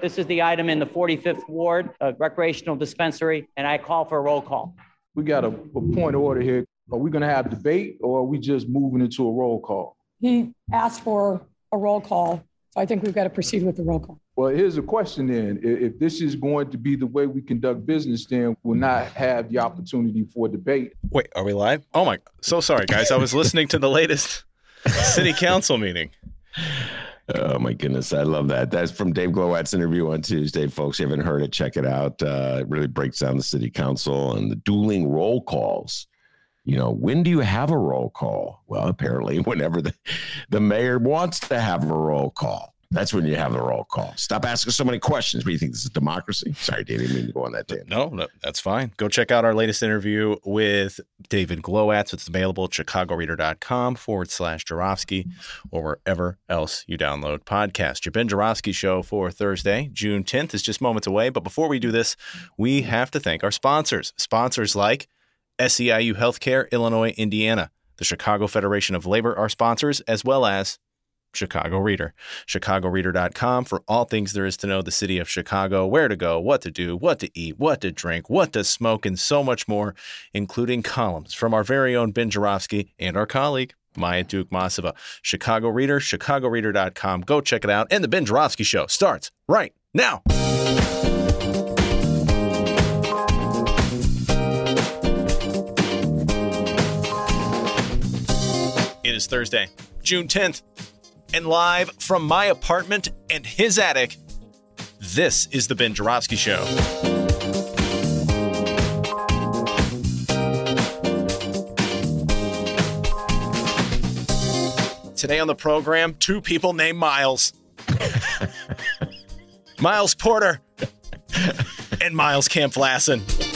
This is the item in the 45th Ward, a recreational dispensary, and I call for a roll call. We got a, a point of order here. Are we going to have debate or are we just moving into a roll call? He asked for a roll call, so I think we've got to proceed with the roll call. Well, here's a question then. If this is going to be the way we conduct business, then we'll not have the opportunity for debate. Wait, are we live? Oh my, so sorry, guys. I was listening to the latest city council meeting. Oh my goodness, I love that. That's from Dave Glowat's interview on Tuesday, folks. You haven't heard it, check it out. Uh, it really breaks down the city council and the dueling roll calls. You know, when do you have a roll call? Well, apparently, whenever the, the mayor wants to have a roll call. That's when you have the roll call. Stop asking so many questions. What do you think this is democracy? Sorry, Dave, I didn't mean to go on that tangent. No, no, that's fine. Go check out our latest interview with David Glowatz. It's available at chicagoreader.com forward slash Joravsky or wherever else you download podcasts. Your Ben Joravsky show for Thursday, June 10th is just moments away. But before we do this, we have to thank our sponsors. Sponsors like SEIU Healthcare, Illinois, Indiana, the Chicago Federation of Labor are sponsors, as well as Chicago Reader. ChicagoReader.com for all things there is to know the city of Chicago, where to go, what to do, what to eat, what to drink, what to smoke, and so much more, including columns from our very own Ben Joravsky and our colleague, Maya Dukmasova. Chicago Reader, ChicagoReader.com. Go check it out. And the Ben Joravsky Show starts right now. It is Thursday, June 10th, and live from my apartment and his attic, this is the Ben Joravsky Show. Today on the program, two people named Miles. Miles Porter and Miles Kampf-Lassin.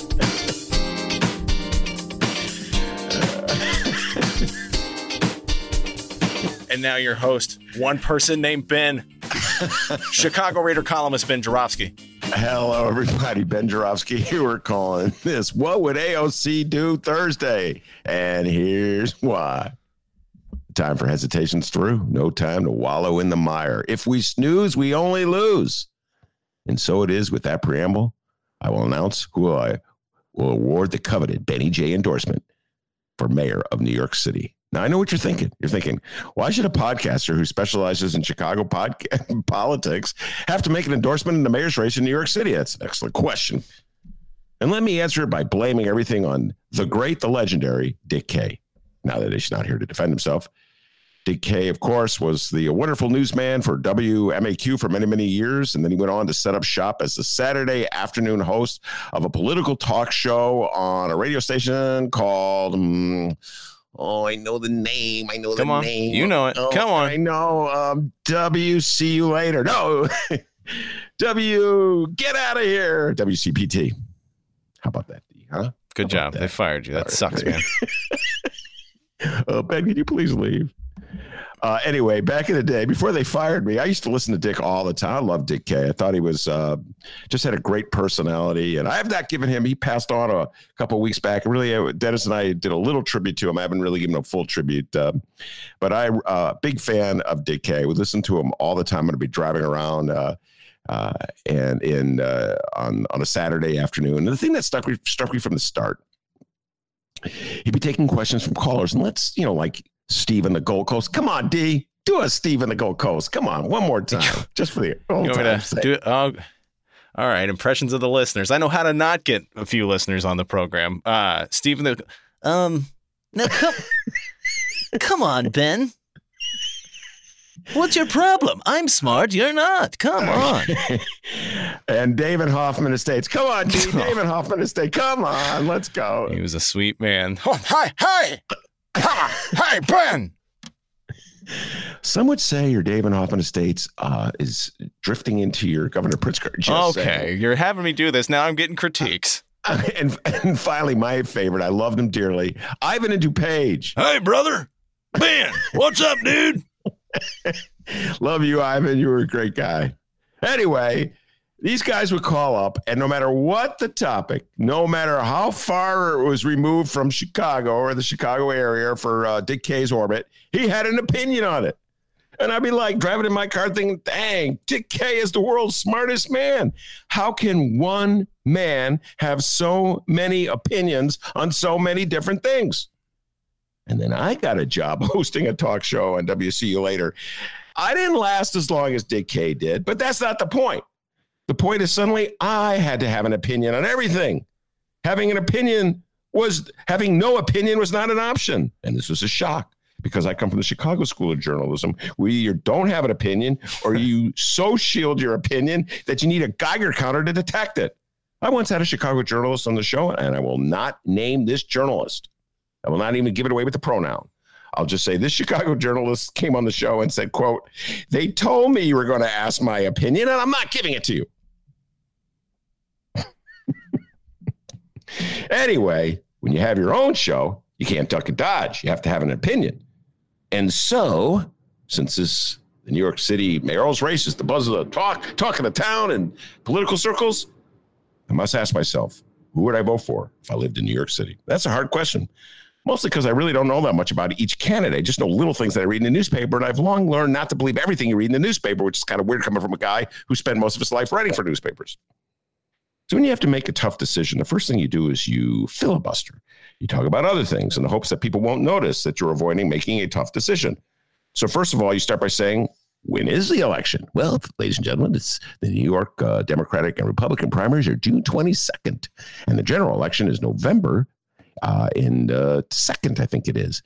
And now your host, one person named Ben, Chicago Reader columnist Ben Joravsky. Hello, everybody. Ben Joravsky here. We're calling this What Would AOC Do Thursday? And here's why. Time for hesitations through. No time to wallow in the mire. If we snooze, we only lose. And so it is with that preamble. I will announce who I will award the coveted Benny J endorsement for mayor of New York City. Now, I know what you're thinking. You're thinking, why should a podcaster who specializes in Chicago podca- politics have to make an endorsement in the mayor's race in New York City? That's an excellent question. And let me answer it by blaming everything on the great, the legendary Dick Kay. Now that he's not here to defend himself, Dick Kay, of course, was the wonderful newsman for WMAQ for many, many years. And then he went on to set up shop as the Saturday afternoon host of a political talk show on a radio station called. mm, oh, I know the name. I know Come the on. name. You know it. Oh, Come on. I know. Um, W. See you later. No. W. Get out of here. WCPT. How about that, D? Huh? Good How job. They fired you. That sucks, man. Uh, ben, can you please leave? Uh, anyway, back in the day, before they fired me, I used to listen to Dick all the time. I love Dick Kay. I thought he was uh, just had a great personality, and I have not given him. He passed on a couple weeks back. Really, uh, Dennis and I did a little tribute to him. I haven't really given a full tribute, uh, but I uh, big fan of Dick Kay. We listen to him all the time. I'm going to be driving around. Uh, and in on on a Saturday afternoon, and the thing that stuck struck me from the start he'd be taking questions from callers and let's you know like steve in the gold coast come on d do a steve in the gold coast come on one more time just for the old You want time's sake. do? Oh, all right. Impressions of the listeners. I know how to not get a few listeners on the program. Uh, Stephen, the um, now come, come on, Ben. What's your problem? I'm smart. You're not. Come on. and david hoffman estates come on d david hoffman estate come on let's go He was a sweet man. Oh, hi, hi, on, hi, Ben. Some would say your David Hoffman Estates uh, is drifting into your Governor Pritzker. Just okay, saying. you're having me do this. Now I'm getting critiques. And, and finally, my favorite, I loved him dearly, Ivan and DuPage. Hey, brother. Ben, what's up, dude? Love you, Ivan. You were a great guy. Anyway, these guys would call up, and no matter what the topic, no matter how far it was removed from Chicago or the Chicago area for uh, Dick Kay's orbit, he had an opinion on it. And I'd be like driving in my car thinking, dang, Dick Kay is the world's smartest man. How can one man have so many opinions on so many different things? And then I got a job hosting a talk show on WCU later. I didn't last as long as Dick Kay did, but that's not the point. The point is suddenly I had to have an opinion on everything. Having an opinion was having no opinion was not an option. And this was a shock because I come from the Chicago School of Journalism, where you don't have an opinion or you so shield your opinion that you need a Geiger counter to detect it. I once had a Chicago journalist on the show, and I will not name this journalist. I will not even give it away with the pronoun. I'll just say this Chicago journalist came on the show and said, quote, they told me you were going to ask my opinion, and I'm not giving it to you. Anyway, when you have your own show, you can't duck and dodge. You have to have an opinion. And so, since this the New York City mayoral's race is the buzz of the talk, talk of the town and political circles, I must ask myself, who would I vote for if I lived in New York City? That's a hard question. Mostly because I really don't know that much about each candidate. I just know little things that I read in the newspaper. And I've long learned not to believe everything you read in the newspaper, which is kind of weird coming from a guy who spent most of his life writing for newspapers. So when you have to make a tough decision, the first thing you do is you filibuster. You talk about other things in the hopes that people won't notice that you're avoiding making a tough decision. So first of all, you start by saying, when is the election? Well, ladies and gentlemen, it's the New York uh, Democratic and Republican primaries are June 22nd, and the general election is November uh, in uh, second, I think it is.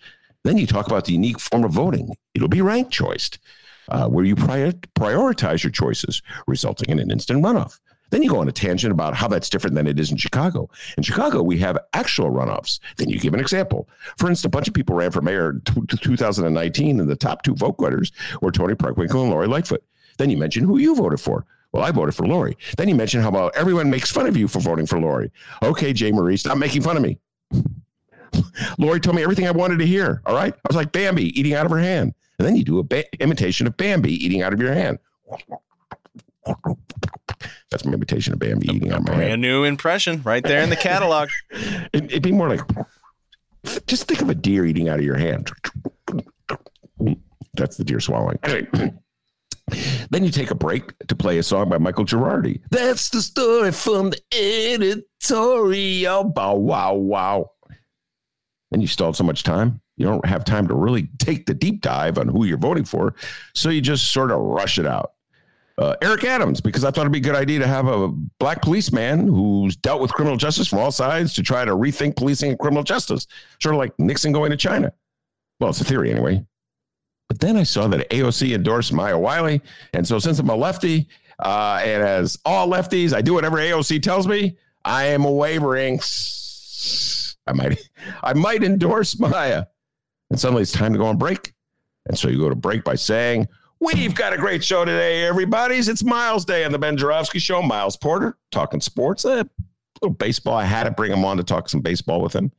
Then you talk about the unique form of voting. It'll be ranked choiced, uh, where you prior- prioritize your choices, resulting in an instant runoff. Then you go on a tangent about how that's different than it is in Chicago. In Chicago, we have actual runoffs. Then you give an example. For instance, a bunch of people ran for mayor in 2019, and the top two vote getters were Toni Preckwinkle and Lori Lightfoot. Then you mention who you voted for. Well, I voted for Lori. Then you mention how about everyone makes fun of you for voting for Lori. Okay, Jay Marie, stop making fun of me. Lori told me everything I wanted to hear. All right. I was like Bambi eating out of her hand. And then you do a ba- imitation of Bambi eating out of your hand. That's my imitation of Bambi eating out of my hand. Brand new impression right there in the catalog. It, it'd be more like just think of a deer eating out of your hand. That's the deer swallowing. Then you take a break to play a song by Michael Girardi. That's the story from the editorial. Bow wow wow. Then you stalled so much time, you don't have time to really take the deep dive on who you're voting for. So you just sort of rush it out. Uh, Eric Adams, because I thought it'd be a good idea to have a black policeman who's dealt with criminal justice from all sides to try to rethink policing and criminal justice, sort of like Nixon going to China. Well, it's a theory anyway. But then I saw that AOC endorsed Maya Wiley. And so since I'm a lefty, uh, and as all lefties, I do whatever AOC tells me, I am wavering. I might, I might endorse Maya. And suddenly it's time to go on break. And so you go to break by saying, We've got a great show today, everybody's. It's Miles Day on the Ben Joravsky Show. Miles Porter talking sports, a little baseball. I had to bring him on to talk some baseball with him.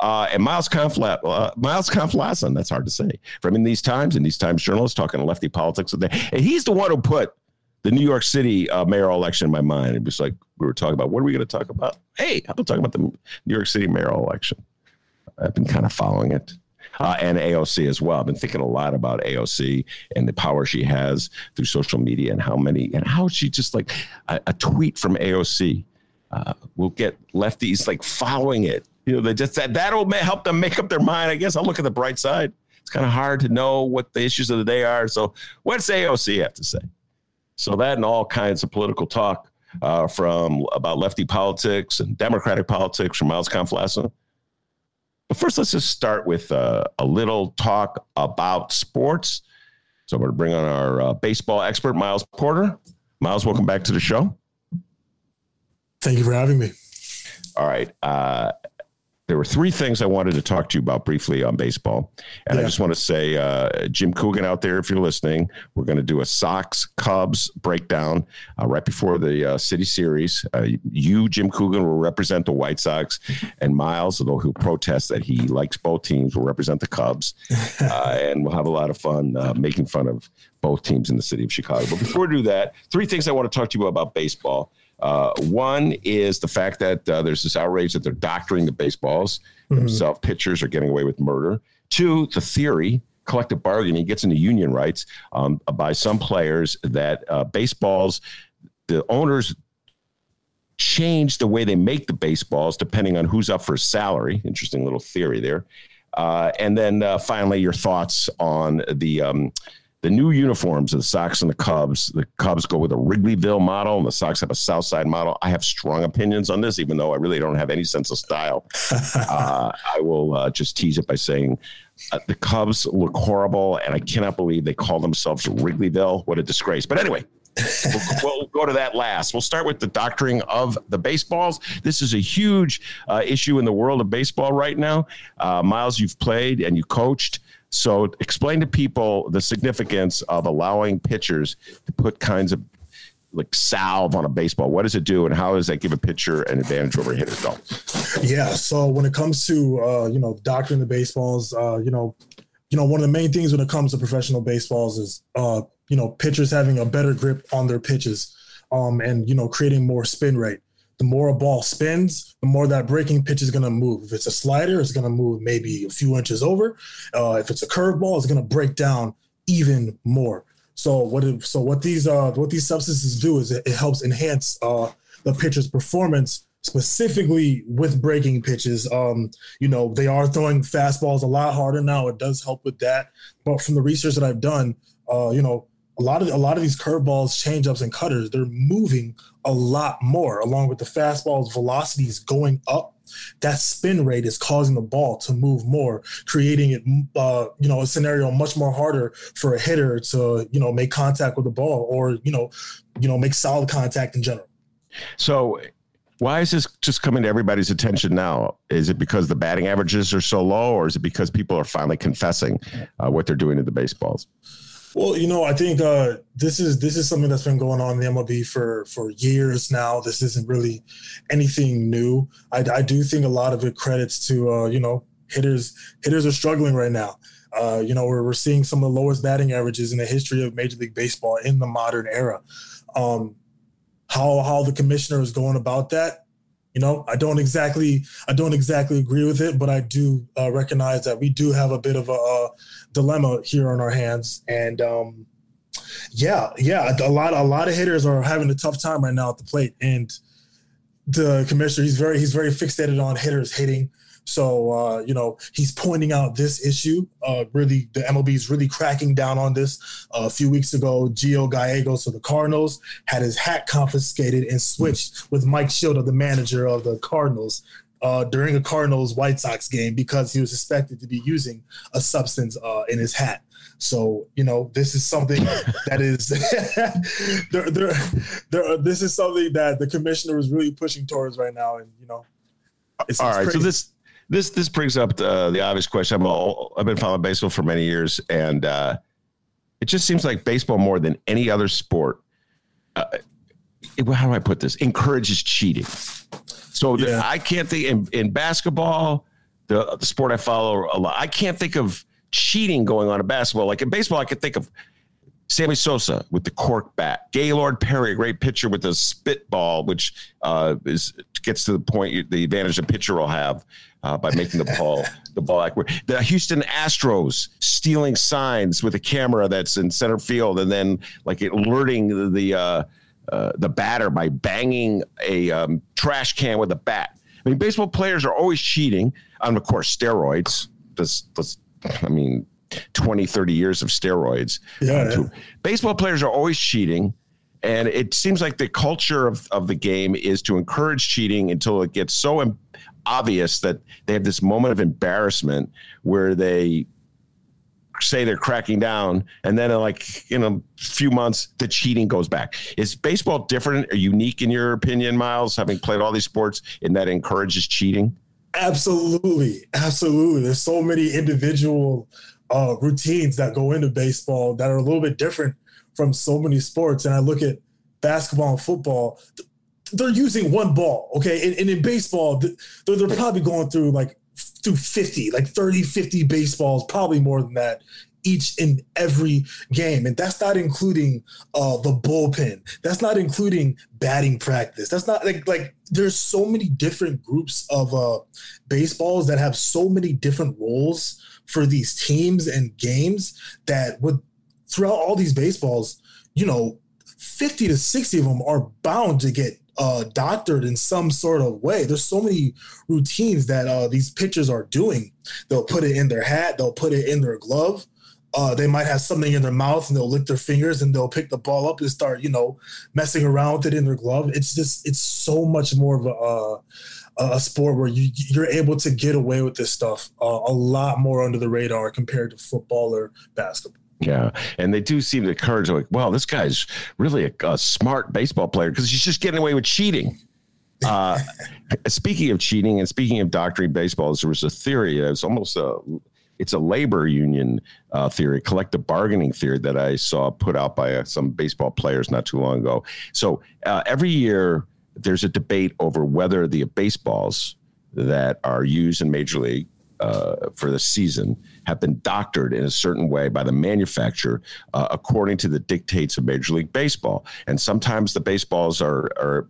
Uh, and Miles Conflat, uh, Miles Kampf-Lassin, that's hard to say. From in these times, in these times, journalists talking lefty politics. Today. And he's the one who put the New York City uh, mayoral election in my mind. It was like we were talking about what are we going to talk about? Hey, how about talking about the New York City mayoral election? I've been kind of following it uh, and AOC as well. I've been thinking a lot about AOC and the power she has through social media and how many and how she just like a, a tweet from AOC uh, will get lefties like following it. You know, they just that that'll help them make up their mind. I guess I'll look at the bright side. It's kind of hard to know what the issues of the day are. So, what's AOC have to say? So that and all kinds of political talk uh, from about lefty politics and democratic politics from Miles Kampf-Lassin. But first, let's just start with uh, a little talk about sports. So I'm going to bring on our uh, baseball expert, Miles Porter. Miles, welcome back to the show. Thank you for having me. All right. Uh, there were three things I wanted to talk to you about briefly on baseball. And yeah. I just want to say, uh, Jim Coogan out there, if you're listening, we're going to do a Sox Cubs breakdown uh, right before the uh, City Series. Uh, you, Jim Coogan, will represent the White Sox, and Miles, although he'll protest that he likes both teams, will represent the Cubs. Uh, and we'll have a lot of fun uh, making fun of both teams in the city of Chicago. But before we do that, three things I want to talk to you about, about baseball. Uh, one is the fact that uh, there's this outrage that they're doctoring the baseballs mm-hmm. themselves. Pitchers are getting away with murder. Two, the theory, collective bargaining gets into union rights um, by some players that uh, baseballs, the owners change the way they make the baseballs depending on who's up for salary. Interesting little theory there. Uh, and then uh, finally, your thoughts on the um, the new uniforms of the Sox and the Cubs. The Cubs go with a Wrigleyville model, and the Sox have a Southside model. I have strong opinions on this, even though I really don't have any sense of style. uh, I will uh, just tease it by saying uh, the Cubs look horrible, and I cannot believe they call themselves Wrigleyville. What a disgrace! But anyway. we'll, we'll, go to that last. We'll start with the doctoring of the baseballs. This is a huge uh, issue in the world of baseball right now. Uh, Miles, you've played and you coached. So explain to people the significance of allowing pitchers to put kinds of like salve on a baseball. What does it do, and how does that give a pitcher an advantage over a hitter? Yeah. So when it comes to uh, you know doctoring the baseballs, uh, you know, you know one of the main things when it comes to professional baseballs is uh, you know pitchers having a better grip on their pitches, um, and you know creating more spin rate the more a ball spins, the more that breaking pitch is going to move. If it's a slider, it's going to move maybe a few inches over. Uh, if it's a curveball, it's going to break down even more. So what? So what these uh, what these substances do is it, it helps enhance uh, the pitcher's performance specifically with breaking pitches. Um, you know, they are throwing fastballs a lot harder now. It does help with that. But from the research that I've done, uh, you know, a lot of a lot of these curveballs, changeups, and cutters, they're moving a lot more, along with the fastball's velocities going up. That spin rate is causing the ball to move more, creating it, uh, you know, a scenario much more harder for a hitter to, you know, make contact with the ball or, you know, you know, make solid contact in general. So why is this just coming to everybody's attention now? Is it because the batting averages are so low, or is it because people are finally confessing uh, what they're doing to the baseballs? Well, you know, I think uh, this is this is something that's been going on in the MLB for for years now. This isn't really anything new. I, I do think a lot of it credits to uh, you know hitters hitters are struggling right now. Uh, you know, we're, we're seeing some of the lowest batting averages in the history of Major League Baseball in the modern era. Um, how how the commissioner is going about that, you know, I don't exactly I don't exactly agree with it, but I do uh, recognize that we do have a bit of a, a dilemma here on our hands, and um, yeah, yeah, a lot a lot of hitters are having a tough time right now at the plate, and the commissioner he's very he's very fixated on hitters hitting so uh, you know he's pointing out this issue. Uh, really, the MLB is really cracking down on this. Uh, a few weeks ago, Gio Gallegos of the Cardinals had his hat confiscated and switched with Mike Shildt, the manager of the Cardinals. Uh, during a Cardinals White Sox game because he was suspected to be using a substance uh, in his hat. So you know, this is something that is there, there, there, this is something that the commissioner is really pushing towards right now, and you know, it's, all it's right. Crazy. So this this this brings up the, the obvious question. I'm all, I've been following baseball for many years, and uh, it just seems like baseball more than any other sport. Uh, how do I put this? Encourages cheating. So yeah. the, I can't think in, in basketball, the, the sport I follow a lot. I can't think of cheating going on in basketball. Like in baseball, I could think of Sammy Sosa with the cork bat, Gaylord Perry, a great pitcher with a spitball, which uh, is gets to the point the advantage a pitcher will have uh, by making the ball the ball accurate. The Houston Astros stealing signs with a camera that's in center field, and then like alerting the the, uh, uh, the batter by banging a um, trash can with a bat. I mean, baseball players are always cheating. And of course, steroids. This, this, I mean, 20, 30 years of steroids. Yeah, yeah. Baseball players are always cheating. And it seems like the culture of, of the game is to encourage cheating until it gets so obvious that they have this moment of embarrassment where they say they're cracking down and then in like in a few months the cheating goes back is baseball different or unique in your opinion miles having played all these sports and that encourages cheating Absolutely, absolutely. There's so many individual uh, routines that go into baseball that are a little bit different from so many sports. And I look at basketball and football, they're using one ball, okay? And, and in baseball, they're, they're probably going through like through 50, like 30, 50 baseballs, probably more than that each and every game. And that's not including uh, the bullpen. That's not including batting practice. That's not like like there's so many different groups of uh, baseballs that have so many different roles for these teams and games that would throughout all these baseballs, you know, 50 to 60 of them are bound to get uh, doctored in some sort of way. There's so many routines that uh, these pitchers are doing. They'll put it in their hat, they'll put it in their glove. Uh, they might have something in their mouth and they'll lick their fingers and they'll pick the ball up and start, you know, messing around with it in their glove. It's just, it's so much more of a, uh, a sport where you you're able to get away with this stuff uh, a lot more under the radar compared to football or basketball. Yeah, and they do seem to encourage like, well, this guy's really a, a smart baseball player because he's just getting away with cheating. Uh, speaking of cheating and speaking of doctoring baseballs, there was a theory. It's almost a it's a labor union uh, theory, collective bargaining theory that I saw put out by uh, some baseball players not too long ago. So uh, every year there's a debate over whether the baseballs that are used in Major League uh, for the season have been doctored in a certain way by the manufacturer uh, according to the dictates of Major League Baseball. And sometimes the baseballs are, are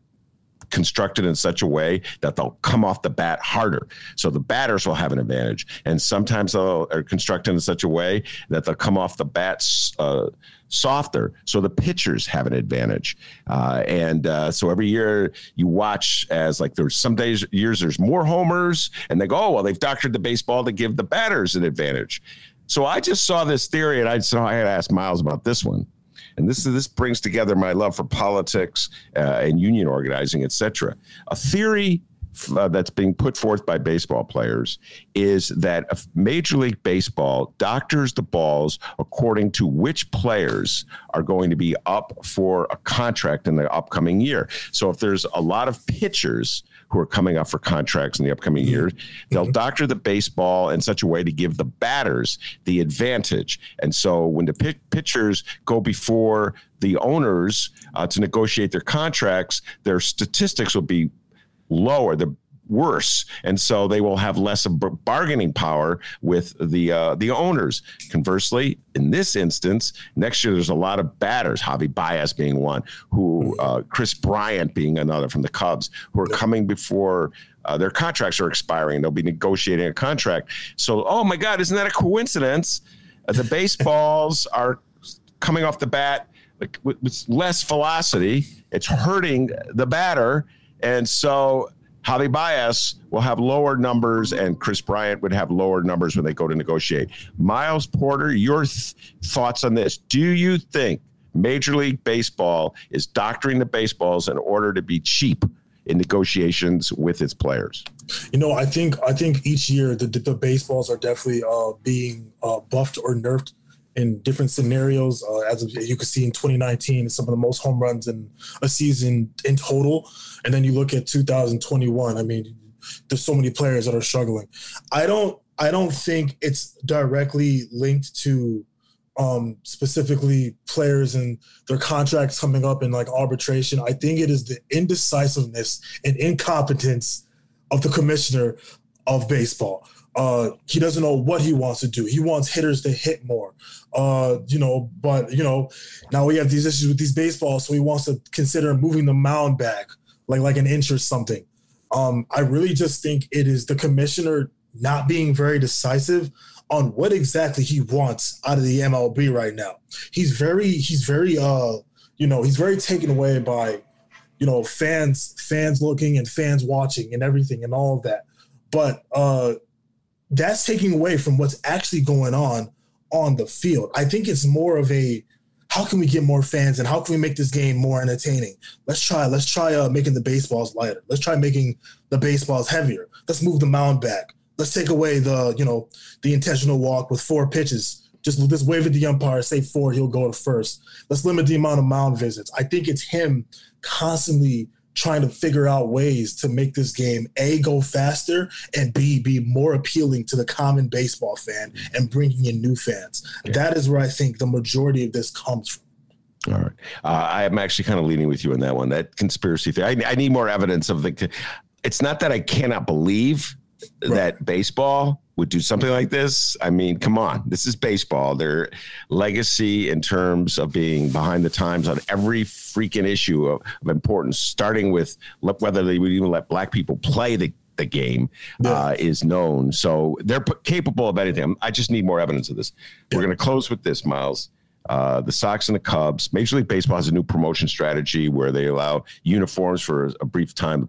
constructed in such a way that they'll come off the bat harder. So the batters will have an advantage. And sometimes they'll are constructed in such a way that they'll come off the bats uh, softer. So the pitchers have an advantage. Uh, and uh, so every year you watch as like there's some days years there's more homers and they go, oh, well, they've doctored the baseball to give the batters an advantage. So I just saw this theory and I so I had to ask Miles about this one and this this brings together my love for politics uh, and union organizing, etc. A theory uh, that's being put forth by baseball players is that Major League Baseball doctors the balls according to which players are going to be up for a contract in the upcoming year. So if there's a lot of pitchers who are coming up for contracts in the upcoming years. They'll mm-hmm. doctor the baseball in such a way to give the batters the advantage. And so when the pitchers go before the owners uh, to negotiate their contracts, their statistics will be lower. The worse, and so they will have less of bargaining power with the uh, the owners. Conversely, in this instance, next year there's a lot of batters, Javy Baez being one, who uh, Kris Bryant being another from the Cubs, who are coming before. Uh, their contracts are expiring. They'll be negotiating a contract. So, oh my God, isn't that a coincidence? Uh, the baseballs are coming off the bat with less velocity. It's hurting the batter. And so Javy Baez will have lower numbers, and Kris Bryant would have lower numbers when they go to negotiate. Miles Porter, your th- thoughts on this? Do you think Major League Baseball is doctoring the baseballs in order to be cheap in negotiations with its players? You know, I think I think each year the, the baseballs are definitely uh, being uh, buffed or nerfed in different scenarios. Uh, as you can see in 2019, some of the most home runs in a season in total. And then you look at 2021. I mean, there's so many players that are struggling. I don't. I don't think it's directly linked to um, specifically players and their contracts coming up in like arbitration. I think it is the indecisiveness and incompetence of the commissioner of baseball. Uh, he doesn't know what he wants to do. He wants hitters to hit more. Uh, you know, but you know, now we have these issues with these baseballs, so he wants to consider moving the mound back, like like an inch or something. Um, I really just think it is the commissioner not being very decisive on what exactly he wants out of the MLB right now. He's very he's very uh you know he's very taken away by you know fans fans looking and fans watching and everything and all of that. But uh that's taking away from what's actually going on on the field. I think it's more of a how can we get more fans and how can we make this game more entertaining? Let's try. Let's try uh, making the baseballs lighter. Let's try making the baseballs heavier. Let's move the mound back. Let's take away the you know the intentional walk with four pitches. Just just wave at the umpire, say four, he'll go to first. Let's limit the amount of mound visits. I think it's him constantly trying to figure out ways to make this game a go faster and b be more appealing to the common baseball fan and bringing in new fans. Yeah. That is where I think the majority of this comes from. All right. Uh, I am actually kind of leaning with you on that one. That conspiracy theory. I, I need more evidence of the. It's not that I cannot believe right. that baseball would do something like this. I mean, come on, this is baseball. Their legacy in terms of being behind the times on every freaking issue of, of importance, starting with whether they would even let black people play the the game yeah. uh, is known. So they're p- capable of anything. I just need more evidence of this. We're going to close with this, Miles. Uh, the Sox and the Cubs. Major League Baseball has a new promotion strategy where they allow uniforms for a brief time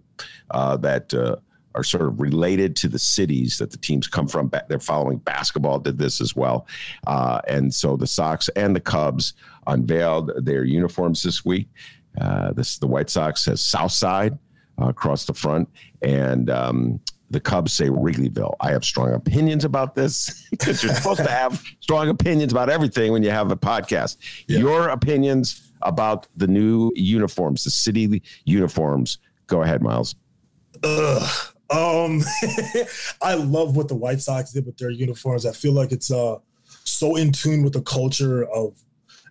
uh, that uh, are sort of related to the cities that the teams come from. They're following basketball, did this as well. Uh, and so the Sox and the Cubs unveiled their uniforms this week. Uh, this the White Sox says South Side uh, across the front, and um, the Cubs say Wrigleyville. I have strong opinions about this because you're supposed to have strong opinions about everything when you have a podcast. Yeah. Your opinions about the new uniforms, the city uniforms. Go ahead, Miles. Ugh. Um, I love what the White Sox did with their uniforms. I feel like it's uh so in tune with the culture of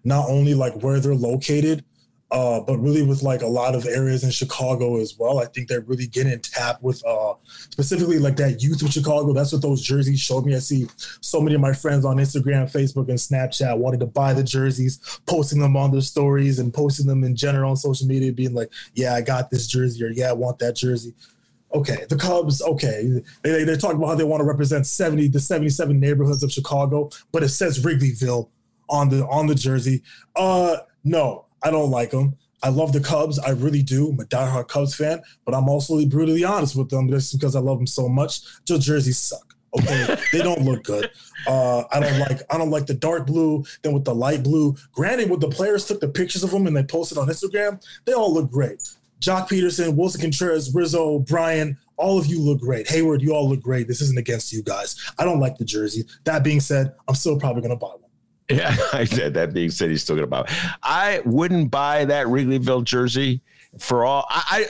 not only like where they're located, uh, but really with like a lot of areas in Chicago as well. I think they're really getting tapped with uh, specifically like that youth of Chicago. That's what those jerseys showed me. I see so many of my friends on Instagram, Facebook, and Snapchat wanted to buy the jerseys, posting them on their stories and posting them in general on social media, being like, "Yeah, I got this jersey," or "Yeah, I want that jersey." Okay, the Cubs. Okay, they they talk about how they want to represent seventy to seventy seven neighborhoods of Chicago, but it says Wrigleyville on the on the jersey. Uh, no, I don't like them. I love the Cubs. I really do. I'm a diehard Cubs fan, but I'm also brutally honest with them just because I love them so much. Their jerseys suck. Okay, they don't look good. Uh, I don't like. I don't like the dark blue. Then with the light blue. Granted, when the players took the pictures of them and they posted on Instagram, they all look great. Joc Pederson, Willson Contreras, Rizzo, Brian, all of you look great. Heyward, you all look great. This isn't against you guys. I don't like the jersey. That being said, I'm still probably going to buy one. Yeah, I said that being said, he's still going to buy. one. I wouldn't buy that Wrigleyville jersey for all. I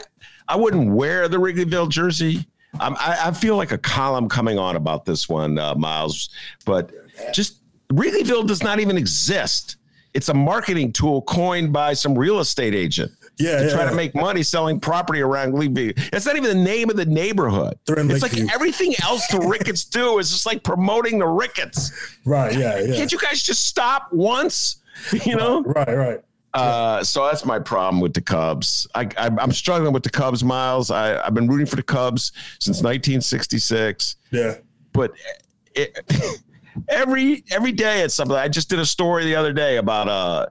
I, I wouldn't wear the Wrigleyville jersey. I, I feel like a column coming on about this one, uh, Miles. But just Wrigleyville does not even exist. It's a marketing tool coined by some real estate agent yeah, to yeah, try yeah. to make money selling property around Lakeview. It's not even the name of the neighborhood. It's like everything else the Ricketts do is just like promoting the Ricketts. Right. Yeah. Yeah. Can't you guys just stop once? You know. Right. Right. Uh, so that's my problem with the Cubs. I, I, am struggling with the Cubs, Miles. I, I've been rooting for the Cubs since 1966. Yeah. But it, every every day it's something. I just did a story the other day about uh,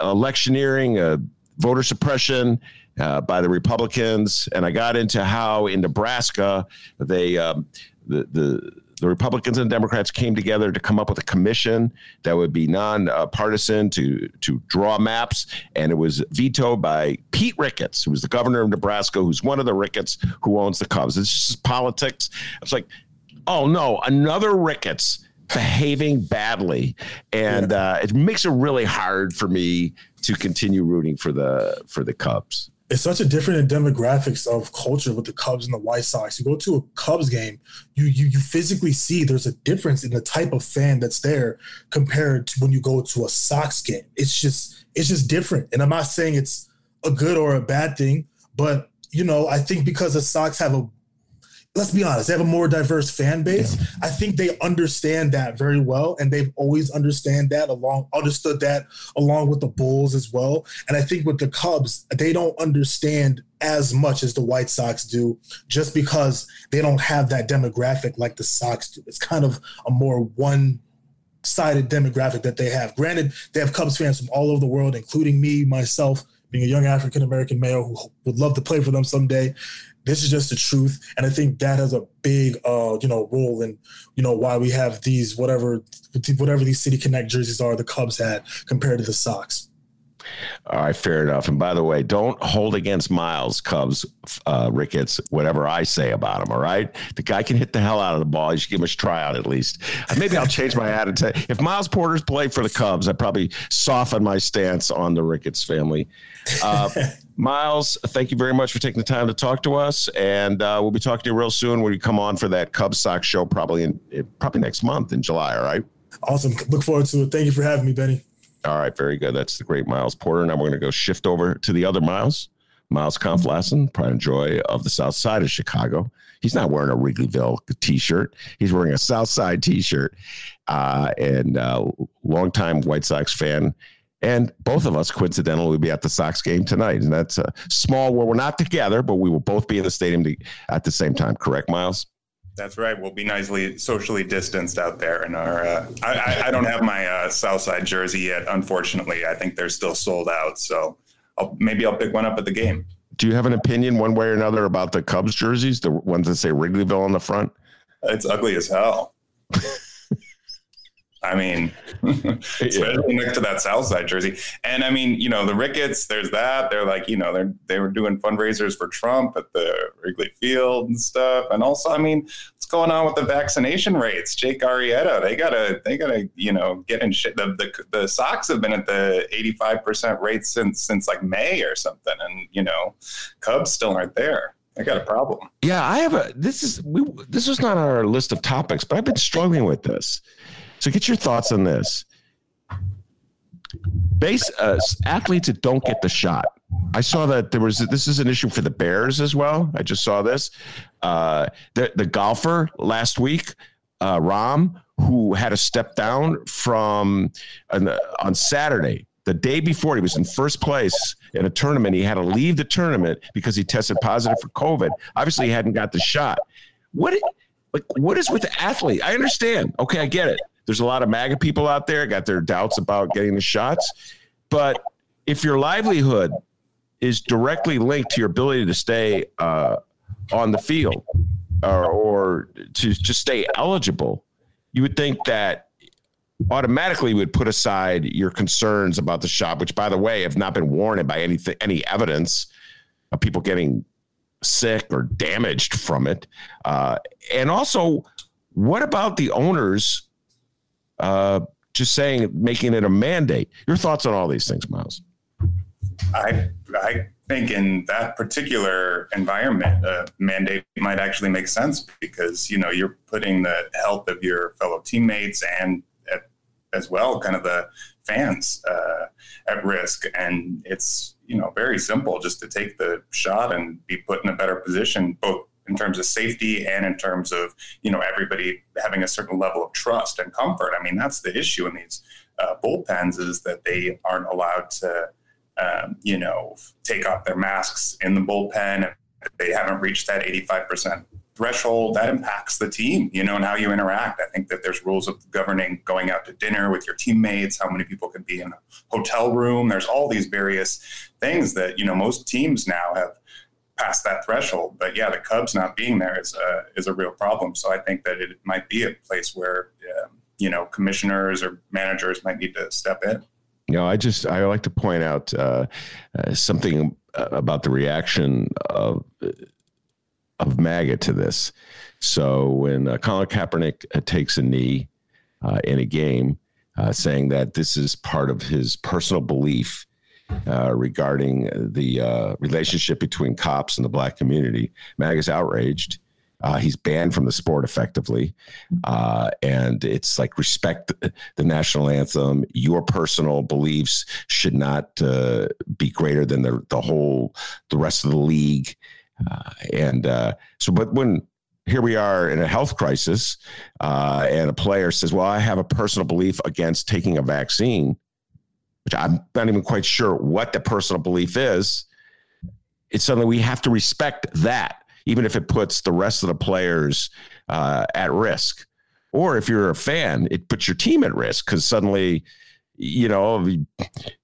electioneering, uh, voter suppression uh, by the Republicans, and I got into how in Nebraska they um, the the the Republicans and Democrats came together to come up with a commission that would be non-partisan to to draw maps, and it was vetoed by Pete Ricketts, who was the governor of Nebraska, who's one of the Ricketts who owns the Cubs. It's just politics. It's like, oh no, another Ricketts behaving badly, and uh, it makes it really hard for me to continue rooting for the for the Cubs. It's such a different demographics of culture with the Cubs and the White Sox. You go to a Cubs game, you you you physically see there's a difference in the type of fan that's there compared to when you go to a Sox game. It's just it's just different. And I'm not saying it's a good or a bad thing, but you know, I think because the Sox have a let's be honest, they have a more diverse fan base. Yeah. I think they understand that very well, and they've always understand that along understood that along with the Bulls as well. And I think with the Cubs, they don't understand as much as the White Sox do, just because they don't have that demographic like the Sox do. It's kind of a more one sided demographic that they have. Granted, they have Cubs fans from all over the world, including me, myself, being a young African American male who would love to play for them someday this is just the truth and i think that has a big uh you know role in you know why we have these whatever whatever these city connect jerseys are the cubs had compared to the sox all right, fair enough. And by the way, don't hold against Miles Cubs uh, Ricketts whatever I say about him. All right, the guy can hit the hell out of the ball. You should give him a tryout at least. Maybe I'll change my attitude. If Miles Porter's played for the Cubs, I probably soften my stance on the Ricketts family. Uh, Miles, thank you very much for taking the time to talk to us, and uh, we'll be talking to you real soon when you come on for that Cubs Sox show, probably in probably next month in July. All right. Awesome. Look forward to it. Thank you for having me, Benny. All right, very good. That's the great Miles Porter. Now we're going to go shift over to the other Miles, Miles Kampf-Lassin, pride and joy of the South Side of Chicago. He's not wearing a Wrigleyville T-shirt. He's wearing a South Side T-shirt, uh, and uh, longtime White Sox fan. And both of us, coincidentally, will be at the Sox game tonight. And that's a small where we're not together, but we will both be in the stadium to, at the same time. Correct, Miles? That's right. We'll be nicely socially distanced out there. And our, uh, I, I, don't have my uh, Southside jersey yet. Unfortunately, I think they're still sold out. So I'll, maybe I'll pick one up at the game. Do you have an opinion, one way or another, about the Cubs jerseys, the ones that say Wrigleyville on the front? It's ugly as hell. I mean, especially next to that Southside jersey. And I mean, you know, the Ricketts, there's that. They're like, you know, they're they were doing fundraisers for Trump at the Wrigley Field and stuff. And also, I mean, what's going on with the vaccination rates? Jake Arrieta, they gotta they gotta, you know, get in shit. The the, the Sox have been at the 85% rate since since like May or something. And, you know, Cubs still aren't there. I got a problem. Yeah, I have a this is we this was not on our list of topics, but I've been struggling with this. So get your thoughts on this. Base uh, athletes that don't get the shot. I saw that there was this is an issue for the Bears as well. I just saw this. Uh, the the golfer last week, uh, Rahm, who had a step down from on Saturday, the day before he was in first place in a tournament. He had to leave the tournament because he tested positive for COVID. Obviously, he hadn't got the shot. What like what is with the athlete? I understand. Okay, I get it. There's a lot of MAGA people out there got their doubts about getting the shots. But if your livelihood is directly linked to your ability to stay uh, on the field or, or to just stay eligible, you would think that automatically would put aside your concerns about the shot, which, by the way, have not been warranted by anything, any evidence of people getting sick or damaged from it. Uh, and also, what about the owners uh, just saying making it a mandate. Your thoughts on all these things, Miles? I I think in that particular environment, a mandate might actually make sense because you know you're putting the health of your fellow teammates and as well, kind of the fans uh, at risk, and it's you know very simple just to take the shot and be put in a better position, both in terms of safety and in terms of you know everybody having a certain level of trust and comfort. I mean, that's the issue in these uh, bullpens is that they aren't allowed to um, you know take off their masks in the bullpen. They haven't reached that 85% threshold that impacts the team, you know, and how you interact. I think that there's rules of governing going out to dinner with your teammates, how many people can be in a hotel room. There's all these various things that, you know, most teams now have past that threshold. But yeah, the Cubs not being there is a is a real problem. So I think that it might be a place where um, you know commissioners or managers might need to step in. You know, I just I like to point out uh, uh, something about the reaction of of MAGA to this. So when uh, Colin Kaepernick uh, takes a knee uh, in a game, uh, saying that this is part of his personal belief uh, regarding the uh, relationship between cops and the black community. Mag is outraged. Uh, he's banned from the sport effectively. Uh, and it's like respect the national anthem. Your personal beliefs should not uh, be greater than the, the whole, the rest of the league. Uh, and so, but when here we are in a health crisis and a player says, Well, I have a personal belief against taking a vaccine which I'm not even quite sure what the personal belief is, it's something we have to respect that, even if it puts the rest of the players uh, at risk. Or if you're a fan, it puts your team at risk because suddenly, you know,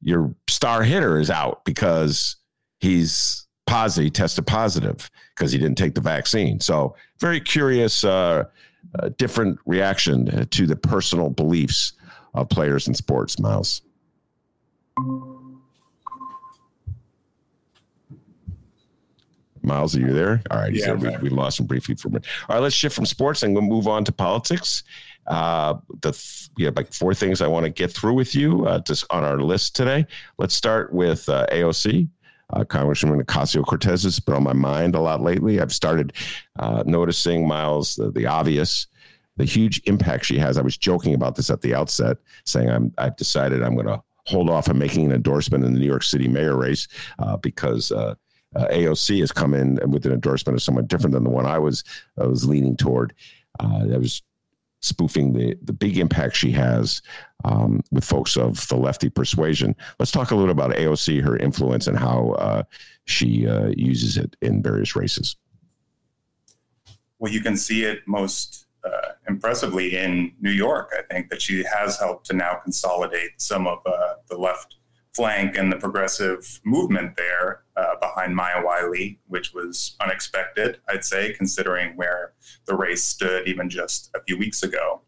your star hitter is out because he's positive, tested positive because he didn't take the vaccine. So, very curious, uh, uh, different reaction to the personal beliefs of players in sports, Miles. Miles, are you there? All right, yeah, we, we, lost him briefly for a minute. All right, let's shift from sports and we'll move on to politics. Uh, the th- we have like four things I want to get through with you uh, just on our list today. Let's start with uh, AOC. uh, Congresswoman Ocasio Cortez has been on my mind a lot lately. I've started uh, noticing, Miles, the, the, obvious, the huge impact she has. I was joking about this at the outset, saying I'm, I've decided I'm going to hold off on making an endorsement in the New York City mayor race uh, because uh, uh, AOC has come in with an endorsement of someone different than the one I was I was leaning toward. I was spoofing the the big impact she has um, with folks of the lefty persuasion. Let's talk a little about AOC, her influence, and how uh, she uh, uses it in various races. Well, you can see it most impressively in New York. I think that she has helped to now consolidate some of uh, the left flank and the progressive movement there uh, behind Maya Wiley, which was unexpected, I'd say, considering where the race stood even just a few weeks ago.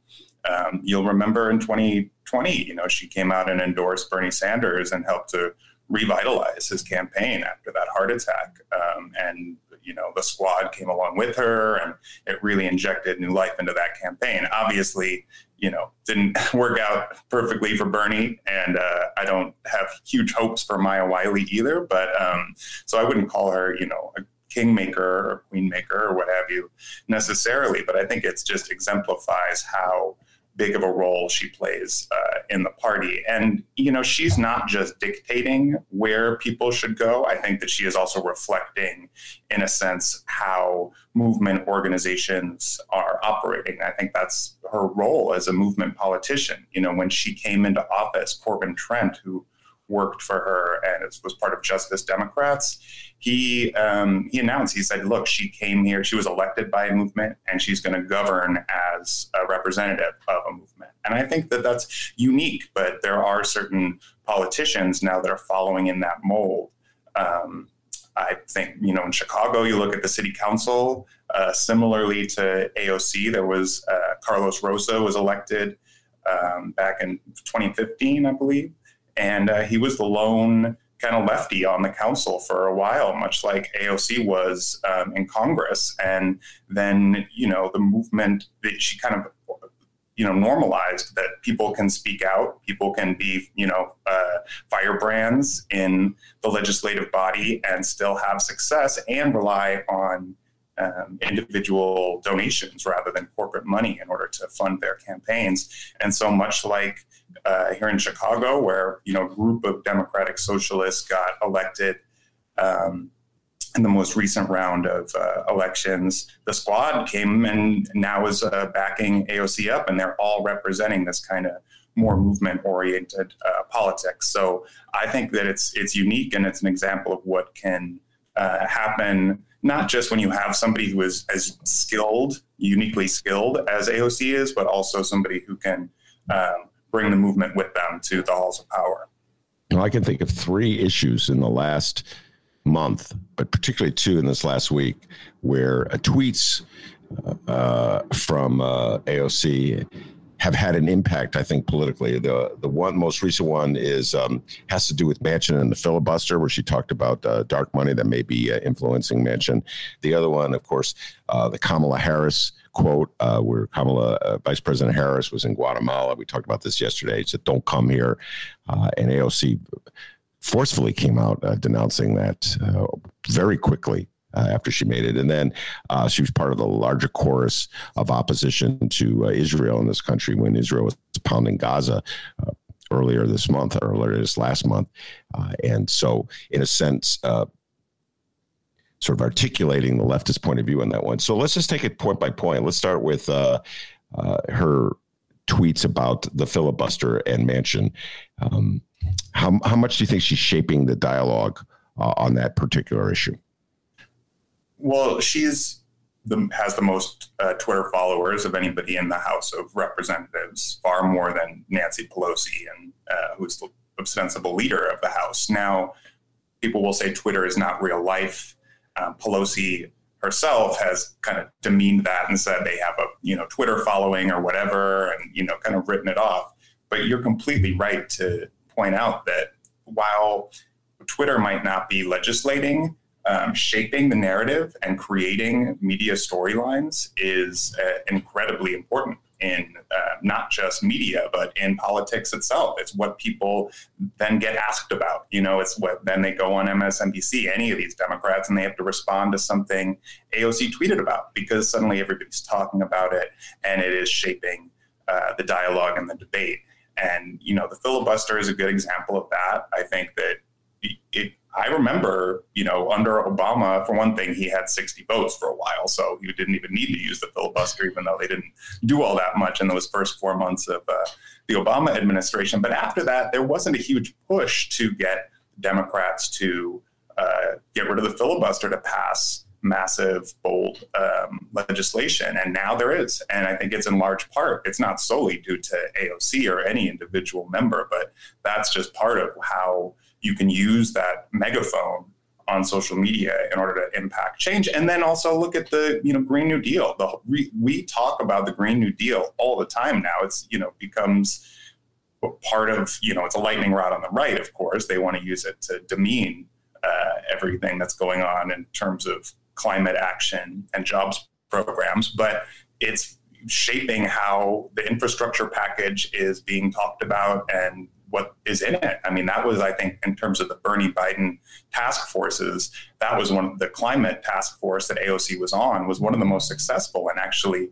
Um, you'll remember in 2020, you know, she came out and endorsed Bernie Sanders and helped to revitalize his campaign after that heart attack. Um, and you know the squad came along with her, and it really injected new life into that campaign. Obviously, you know, didn't work out perfectly for Bernie, and uh, I don't have huge hopes for Maya Wiley either. But um, so I wouldn't call her, you know, a kingmaker or queenmaker or what have you necessarily. But I think it just exemplifies how big of a role she plays uh, in the party. And, you know, she's not just dictating where people should go. I think that she is also reflecting, in a sense, how movement organizations are operating. I think that's her role as a movement politician. You know, when she came into office, Corbin Trent, who worked for her and was part of Justice Democrats, he um, he announced he said, "Look, she came here. She was elected by a movement, and she's going to govern as a representative of a movement." And I think that that's unique. But there are certain politicians now that are following in that mold. Um, I think you know in Chicago, you look at the city council. Uh, similarly to AOC, there was uh, Carlos Rosa was elected um, back in 2015, I believe and uh, he was the lone kind of lefty on the council for a while, much like AOC was um, in Congress. And then, you know, the movement that she kind of, you know, normalized that people can speak out, people can be, you know, uh, firebrands in the legislative body and still have success and rely on um, individual donations rather than corporate money in order to fund their campaigns. And so much like uh, here in Chicago, where you know a group of Democratic Socialists got elected um, in the most recent round of uh, elections, the squad came and now is uh, backing AOC up, and they're all representing this kind of more movement-oriented uh, politics. So I think that it's it's unique and it's an example of what can uh, happen not just when you have somebody who is as skilled, uniquely skilled as AOC is, but also somebody who can um, bring the movement with them to the halls of power. Well, I can think of three issues in the last month, but particularly two in this last week, where tweets uh, from uh, AOC have had an impact, I think, politically. The the one most recent one is um, has to do with Manchin and the filibuster, where she talked about uh, dark money that may be uh, influencing Manchin. The other one, of course, uh, the Kamala Harris quote, uh, where Kamala uh, Vice President Harris was in Guatemala. We talked about this yesterday. He said, "Don't come here," uh, and AOC forcefully came out denouncing that very quickly uh, after she made it. And then uh, she was part of the larger chorus of opposition to uh, Israel in this country when Israel was pounding Gaza uh, earlier this month, earlier this last month. Uh, and so, in a sense, uh, sort of articulating the leftist point of view on that one. So let's just take it point by point. Let's start with her tweets about the filibuster and Manchin. Um, how, how much do you think she's shaping the dialogue on that particular issue? Well, she's the, has the most uh, Twitter followers of anybody in the House of Representatives, far more than Nancy Pelosi, and uh, who's the ostensible leader of the House. Now, people will say Twitter is not real life. Um, Pelosi herself has kind of demeaned that and said they have a you know Twitter following or whatever, and you know kind of written it off. But you're completely right to point out that while Twitter might not be legislating, um, shaping the narrative and creating media storylines is uh, incredibly important. In uh, not just media, but in politics itself. It's what people then get asked about. You know, it's what then they go on MSNBC, any of these Democrats, and they have to respond to something AOC tweeted about because suddenly everybody's talking about it and it is shaping uh, the dialogue and the debate. And, you know, the filibuster is a good example of that. I think that it, I remember, you know, under Obama, for one thing, he had 60 votes for a while. So he didn't even need to use the filibuster, even though they didn't do all that much in those first four months of uh, the Obama administration. But after that, there wasn't a huge push to get Democrats to uh, get rid of the filibuster to pass massive, bold um, legislation. And now there is. And I think it's in large part, it's not solely due to AOC or any individual member, but that's just part of how you can use that megaphone on social media in order to impact change. And then also look at the you know green new deal. The we, we talk about the green new deal all the time now. It's you know becomes part of you know it's a lightning rod on the right of course. They want to use it to demean uh, everything that's going on in terms of climate action and jobs programs. But it's shaping how the infrastructure package is being talked about and what is in it. I mean, that was, I think, in terms of the Bernie Biden task forces, that was one of the climate task force that AOC was on, was one of the most successful and actually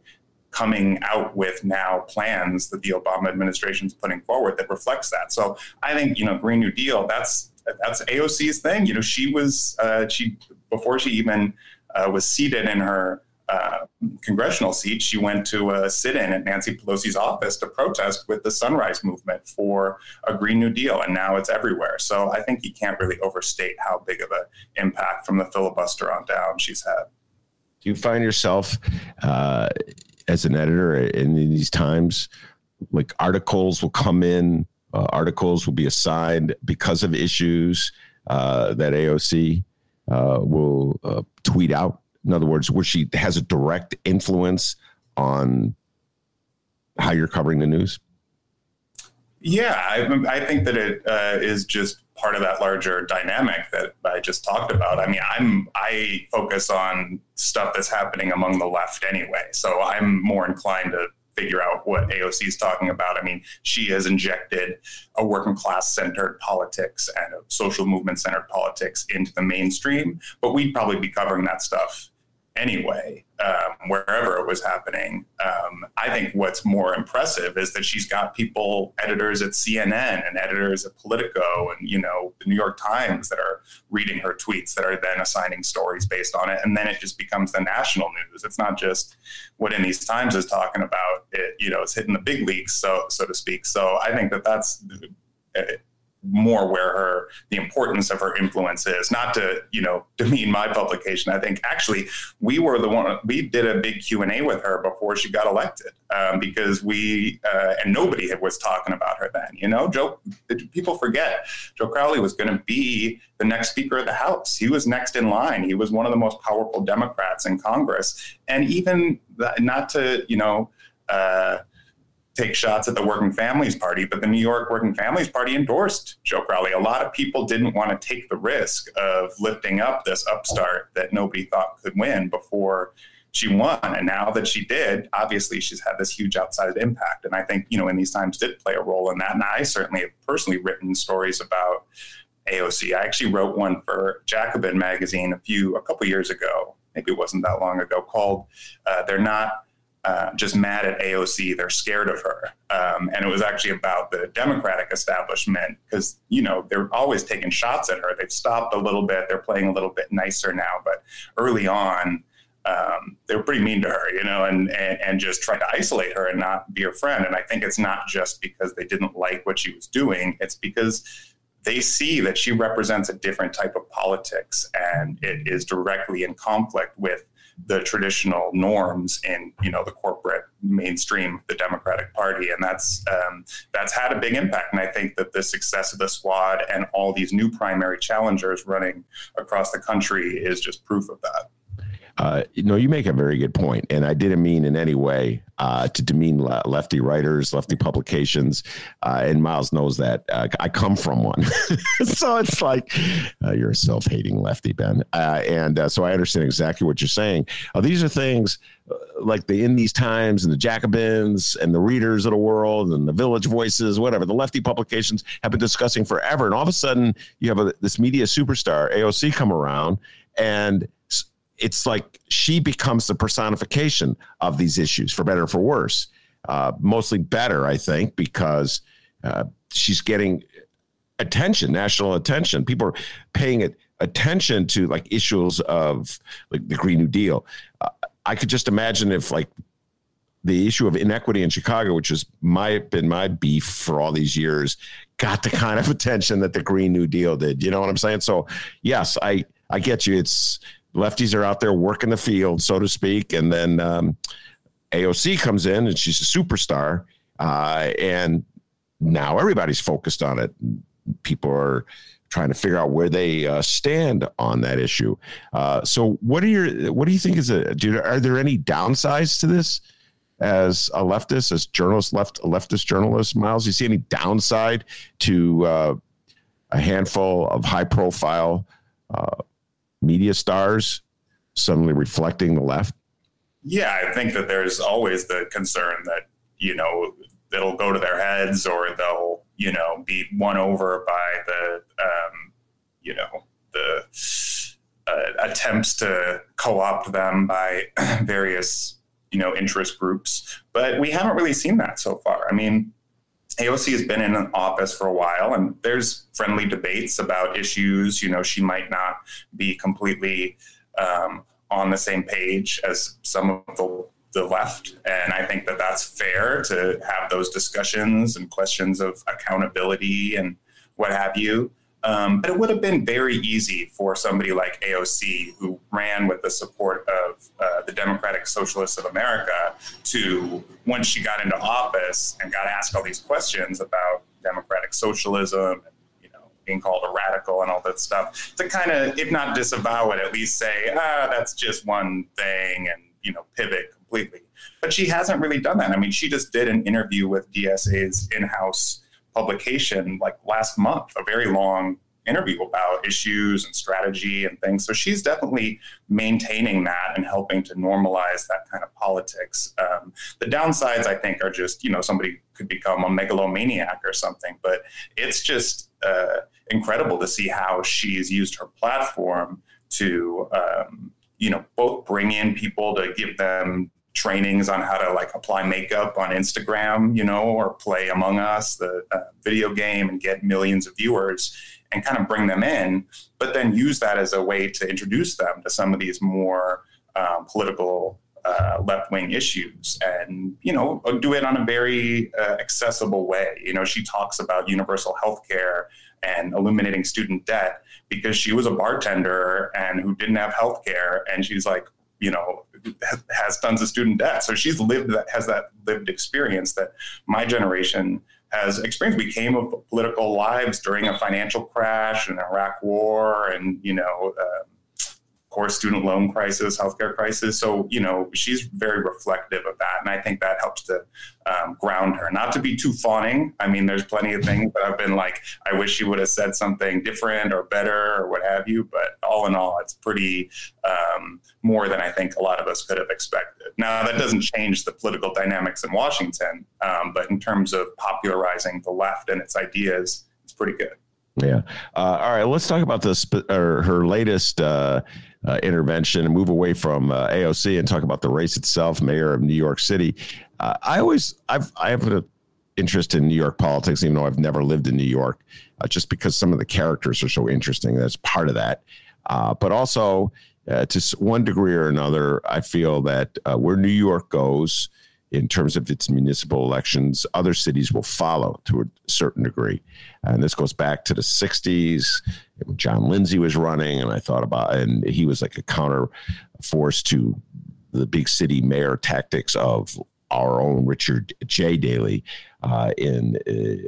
coming out with now plans that the Obama administration is putting forward that reflects that. So I think, you know, Green New Deal, that's that's AOC's thing. You know, she was uh, she before she even uh, was seated in her uh, congressional seat, she went to a sit in at Nancy Pelosi's office to protest with the Sunrise Movement for a Green New Deal. And now it's everywhere. So I think you can't really overstate how big of an impact from the filibuster on down she's had. Do you find yourself uh, as an editor in these times, like articles will come in, uh, articles will be assigned because of issues uh, that AOC uh, will uh, tweet out? In other words, where she has a direct influence on how you're covering the news? Yeah, I, I think that it uh, is just part of that larger dynamic that I just talked about. I mean, I'm I focus on stuff that's happening among the left anyway, so I'm more inclined to figure out what AOC is talking about. I mean, she has injected a working class centered politics and a social movement centered politics into the mainstream, but we'd probably be covering that stuff anyway, um, wherever it was happening. Um, I think what's more impressive is that she's got people, editors at CNN and editors at Politico and, you know, the New York Times that are reading her tweets that are then assigning stories based on it. And then it just becomes the national news. It's not just what in these times is talking about it, you know, it's hitting the big leagues, so, so to speak. So I think that that's, uh, more where her the importance of her influence is not to you know demean my publication. I think actually we were the one we did a big q&a with her before she got elected um, because we uh, and nobody was talking about her then you know? Joe people forget joe crowley was going to be the next speaker of the house. He was next in line. He was one of the most powerful democrats in congress. And even not to you know uh, take shots at the Working Families Party, but the New York Working Families Party endorsed Joe Crowley. A lot of people didn't want to take the risk of lifting up this upstart that nobody thought could win before she won. And now that she did, obviously she's had this huge outside impact. And I think, you know, in these times did play a role in that. And I certainly have personally written stories about AOC. I actually wrote one for Jacobin magazine a few, a couple years ago. Maybe it wasn't that long ago called uh, They're Not uh, just mad at AOC. They're scared of her. Um, and it was actually about the Democratic establishment because, you know, they're always taking shots at her. They've stopped a little bit. They're playing a little bit nicer now. But early on, um, they were pretty mean to her, you know, and, and, and just tried to isolate her and not be her friend. And I think it's not just because they didn't like what she was doing, it's because they see that she represents a different type of politics and it is directly in conflict with the traditional norms in you know the corporate mainstream of the Democratic Party, and that's um, that's had a big impact. And I think that the success of the squad and all these new primary challengers running across the country is just proof of that. Uh, no, you make a very good point, and I didn't mean in any way uh, to demean le- lefty writers, lefty publications. Uh, and Miles knows that uh, I come from one, so it's like uh, you're a self-hating lefty, Ben. And so I understand exactly what you're saying. these are things like the in these times and the Jacobins and the readers of the world and the Village Voices, whatever the lefty publications have been discussing forever. And all of a sudden, you have a, this media superstar AOC come around, and it's like she becomes the personification of these issues, for better or for worse. Uh, mostly better, I think, because uh, she's getting attention, national attention. People are paying it attention to like issues of like the Green New Deal. Uh, I could just imagine if like the issue of inequity in Chicago, which has my been my beef for all these years, got the kind of attention that the Green New Deal did. You know what I'm saying? So yes, I I get you. It's lefties are out there working the field, so to speak, and then um, AOC comes in and she's a superstar, uh, and now everybody's focused on it. People are trying to figure out where they uh, stand on that issue. Uh, so, what are your what do you think is a? Do, are there any downsides to this? As a leftist, as journalist, left leftist journalist, Miles, Do you see any downside to uh, a handful of high profile uh, media stars suddenly reflecting the left? Yeah, I think that there's always the concern that you know it'll go to their heads or they'll you know be won over by the um, you know the uh, attempts to co-opt them by various you know interest groups but we haven't really seen that so far i mean AOC has been in an office for a while, and there's friendly debates about issues. You know, she might not be completely um, on the same page as some of the the left. And I think that that's fair to have those discussions and questions of accountability and what have you. Um, but it would have been very easy for somebody like AOC, who ran with the support of uh, the Democratic Socialists of America, to, once she got into office and got asked all these questions about democratic socialism and you know, being called a radical and all that stuff, to kind of, if not disavow it, at least say, ah, that's just one thing and, you know, pivot completely. But she hasn't really done that. I mean, she just did an interview with DSA's in house publication like last month, a very long interview about issues and strategy and things. So she's definitely maintaining that and helping to normalize that kind of politics. Um, the downsides, I think, are just, you know, somebody could become a megalomaniac or something, but it's just uh, incredible to see how she's used her platform to, um, you know, both bring in people to give them trainings on how to like apply makeup on Instagram, you know, or play Among Us, the uh, video game, and get millions of viewers and kind of bring them in, but then use that as a way to introduce them to some of these more um, political uh, left wing issues and, you know, do it on a very uh, accessible way. You know, she talks about universal health care and eliminating student debt because she was a bartender and who didn't have health care. And she's like, you know, has tons of student debt. So she's lived that, has that lived experience that my generation has experienced. We came of political lives during a financial crash and Iraq war and, you know, uh, course, student loan crisis, healthcare crisis. So, you know, she's very reflective of that. And I think that helps to um, ground her. Not to be too fawning. I mean, there's plenty of things that I've been like, I wish she would have said something different or better or what have you. But all in all, it's pretty um, more than I think a lot of us could have expected. Now, that doesn't change the political dynamics in Washington. Um, but in terms of popularizing the left and its ideas, it's pretty good. Yeah. Uh, all right. Let's talk about this. Or her latest uh, uh, intervention and move away from uh, AOC and talk about the race itself, mayor of New York City. Uh, I always, I've, I have an interest in New York politics, even though I've never lived in New York, uh, just because some of the characters are so interesting. That's part of that. But also, to one degree or another, I feel that where New York goes, in terms of its municipal elections, other cities will follow to a certain degree. And this goes back to the 60s when John Lindsay was running. And I thought about, and he was like a counter force to the big city mayor tactics of our own Richard J. Daley uh, in,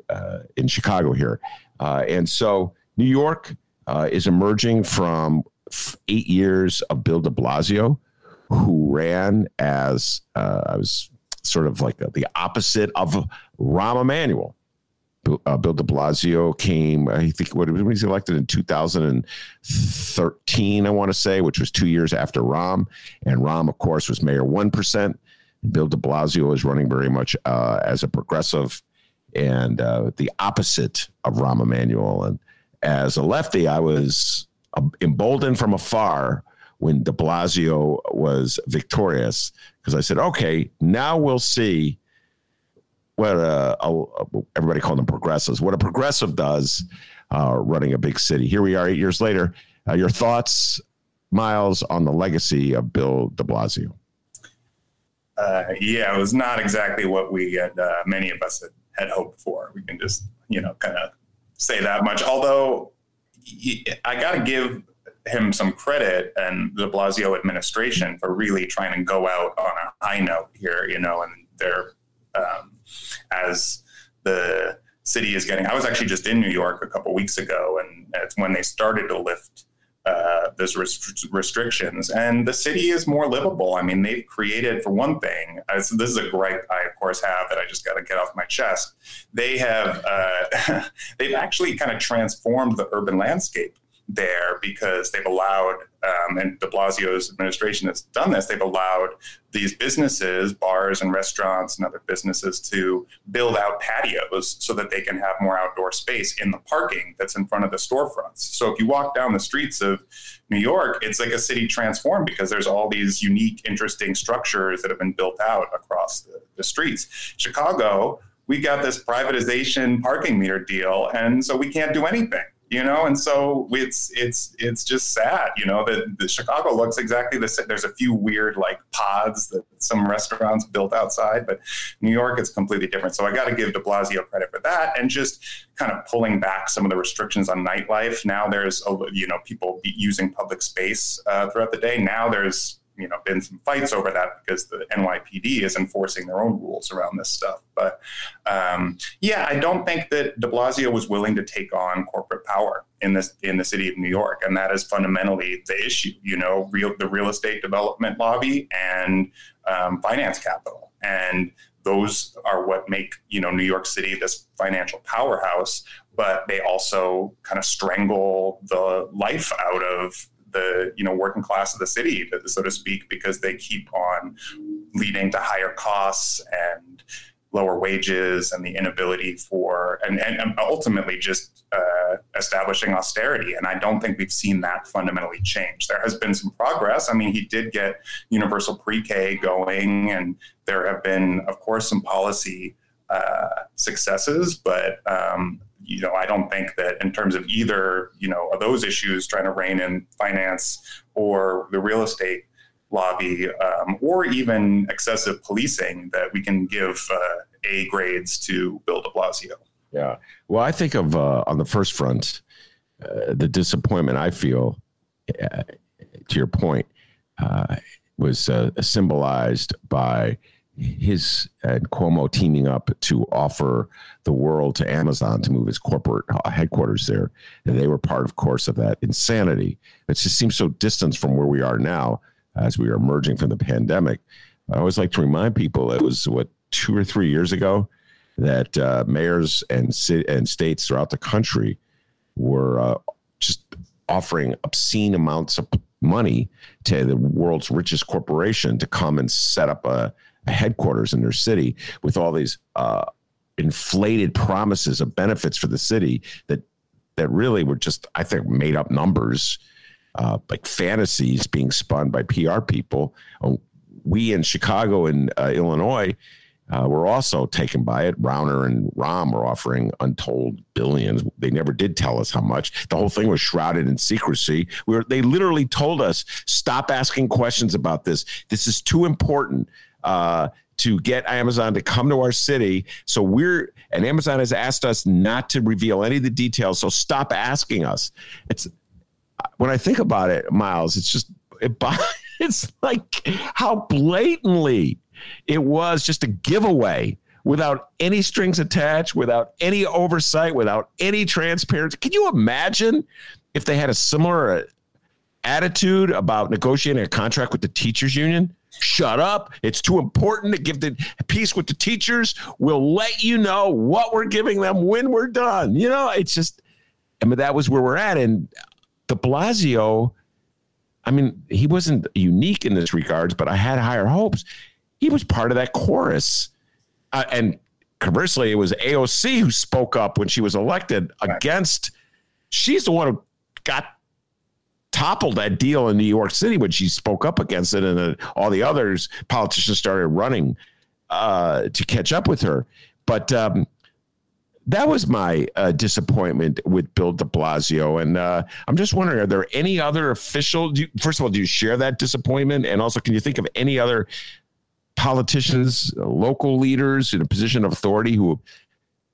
uh, in Chicago here. Uh, and so New York uh, is emerging from eight years of Bill de Blasio, who ran as uh, I was sort of like the opposite of Rahm Emanuel. uh, Bill de Blasio came, I think, what, when he was elected in 2013, I want to say, which was two years after Rahm. And Rahm, of course, was mayor 1%. Bill de Blasio is running very much uh, as a progressive and uh, the opposite of Rahm Emanuel. And as a lefty, I was uh, emboldened from afar when de Blasio was victorious because I said, okay, now we'll see what uh, everybody called them progressives, what a progressive does uh, running a big city. Here we are eight years later. Uh, your thoughts, Miles, on the legacy of Bill de Blasio? Uh, yeah, it was not exactly what we had, uh, many of us had, had hoped for. We can just, you know, kind of say that much. Although I got to give him some credit and de Blasio administration for really trying to go out on a high note here, you know, and they're um, as the city is getting. I was actually just in New York a couple weeks ago, and it's when they started to lift uh, those rest- restrictions, and the city is more livable. I mean, they've created, for one thing, this is a gripe I, of course, have that I just got to get off my chest. They have uh, they've actually kind of transformed the urban landscape there because they've allowed, um, and de Blasio's administration has done this, they've allowed these businesses, bars and restaurants and other businesses to build out patios so that they can have more outdoor space in the parking that's in front of the storefronts. So if you walk down the streets of New York, it's like a city transformed because there's all these unique, interesting structures that have been built out across the, the streets. Chicago, we got this privatization parking meter deal, and so we can't do anything you know? And so it's it's it's just sad you know that the chicago looks exactly the same there's a few weird like pods that some restaurants built outside but new york is completely different. So i got to give de blasio credit for that and just kind of pulling back some of the restrictions on nightlife. Now there's you know people using public space uh, throughout the day. Now there's you know been some fights over that because the NYPD is enforcing their own rules around this stuff. But um, yeah, I don't think that De Blasio was willing to take on corporate power in this in the city of New York, and that is fundamentally the issue. You know, real the real estate development lobby and um, finance capital, and those are what make you know New York City this financial powerhouse. But they also kind of strangle the life out of the you know working class of the city, so to speak, because they keep on leading to higher costs and lower wages and the inability for and, and ultimately just uh, establishing austerity. And i don't think we've seen that fundamentally change. There has been some progress. I mean he did get universal pre-k going and there have been of course some policy uh, successes but um, you know, I don't think that in terms of either, you know, of those issues trying to rein in finance or the real estate lobby um, or even excessive policing that we can give uh, A grades to Bill de Blasio. Yeah. Well, I think of uh, on the first front, uh, the disappointment I feel, uh, to your point, uh, was uh, symbolized by his and Cuomo teaming up to offer the world to Amazon to move its corporate headquarters there. And they were part, of course, of that insanity. It just seems so distant from where we are now as we are emerging from the pandemic. I always like to remind people it was what two or three years ago that uh, mayors and and states throughout the country were uh, just offering obscene amounts of money to the world's richest corporation to come and set up a headquarters in their city with all these uh, inflated promises of benefits for the city that that really were just, I think, made up numbers, uh, like fantasies being spun by PR people. Uh, we in Chicago and uh, Illinois uh, were also taken by it. Rauner and Rahm were offering untold billions. They never did tell us how much. The whole thing was shrouded in secrecy. We were, they literally told us, stop asking questions about this. This is too important uh, to get Amazon to come to our city. So we're and Amazon has asked us not to reveal any of the details. So stop asking us. It's when I think about it, Miles. It's just it, it's like how blatantly it was just a giveaway without any strings attached, without any oversight, without any transparency. Can you imagine if they had a similar attitude about negotiating a contract with the teachers union? Shut up. It's too important to give the peace with the teachers. We'll let you know what we're giving them when we're done. You know, it's just, I mean, that was where we're at. And de Blasio, I mean, he wasn't unique in this regards, but I had higher hopes. He was part of that chorus. Uh, and conversely, it was AOC who spoke up when she was elected right. against, she's the one who got toppled that deal in New York City when she spoke up against it, and all the others politicians started running uh, to catch up with her. But um, that was my uh, disappointment with Bill De Blasio, and uh, I'm just wondering: are there any other official? You, first of all, do you share that disappointment? And also, can you think of any other politicians, local leaders in a position of authority who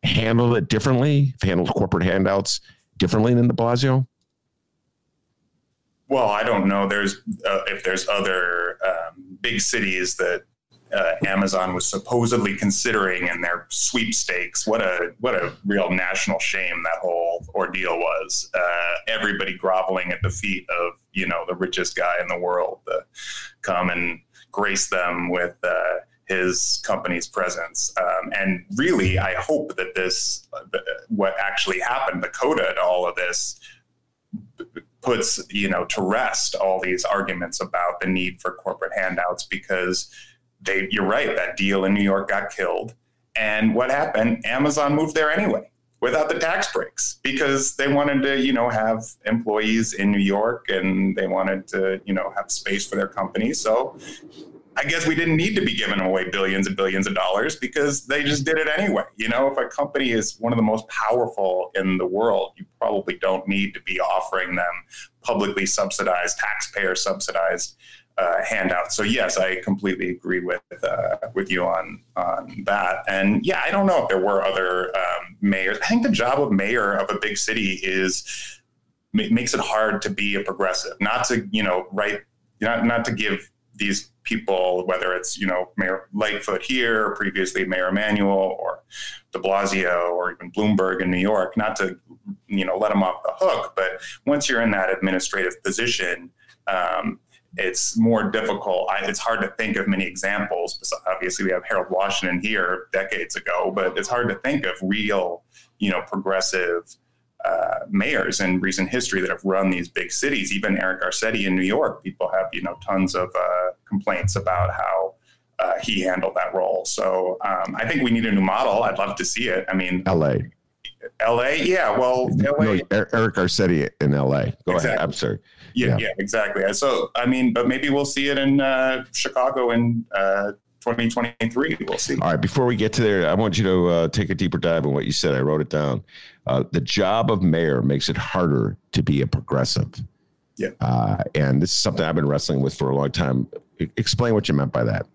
handled it differently, handled corporate handouts differently than De Blasio? Well, I don't know. There's uh, if there's other um, big cities that uh, Amazon was supposedly considering in their sweepstakes. What a what a real national shame that whole ordeal was. Uh, everybody groveling at the feet of you know the richest guy in the world to come and grace them with. Uh, his company's presence. Um, and really, I hope that this, uh, what actually happened, the coda to all of this, puts you know to rest all these arguments about the need for corporate handouts because they you're right that deal in New York got killed. And what happened? Amazon moved there anyway without the tax breaks because they wanted to you know have employees in New York and they wanted to you know have space for their company. So I guess we didn't need to be giving away billions and billions of dollars because they just did it anyway. You know, if a company is one of the most powerful in the world, you probably don't need to be offering them publicly subsidized, taxpayer subsidized uh, handouts. So yes, I completely agree with uh, with you on on that. And yeah, I don't know if there were other um, mayors. I think the job of mayor of a big city is makes it hard to be a progressive, not to you know write not not to give these people, whether it's you know Mayor Lightfoot here, previously Mayor Emanuel, or De Blasio, or even Bloomberg in New York, not to you know let them off the hook, but once you're in that administrative position. Um, it's more difficult. I, it's hard to think of many examples. Obviously, we have Harold Washington here decades ago, but it's hard to think of real, you know, progressive uh, mayors in recent history that have run these big cities. Even Eric Garcetti in New York, people have you know tons of uh, complaints about how uh, he handled that role. So um, I think we need a new model. I'd love to see it. I mean, L.A. L.A. Yeah, well, LA. No, Eric Garcetti in L.A. Go exactly. ahead. I'm sorry. Yeah, yeah, yeah, exactly. So I mean, but maybe we'll see it in uh, Chicago in uh, 2023. We'll see. All right. Before we get to there, I want you to uh, take a deeper dive in what you said. I wrote it down. Uh, the job of mayor makes it harder to be a progressive. Yeah. Uh, and this is something I've been wrestling with for a long time. Explain what you meant by that.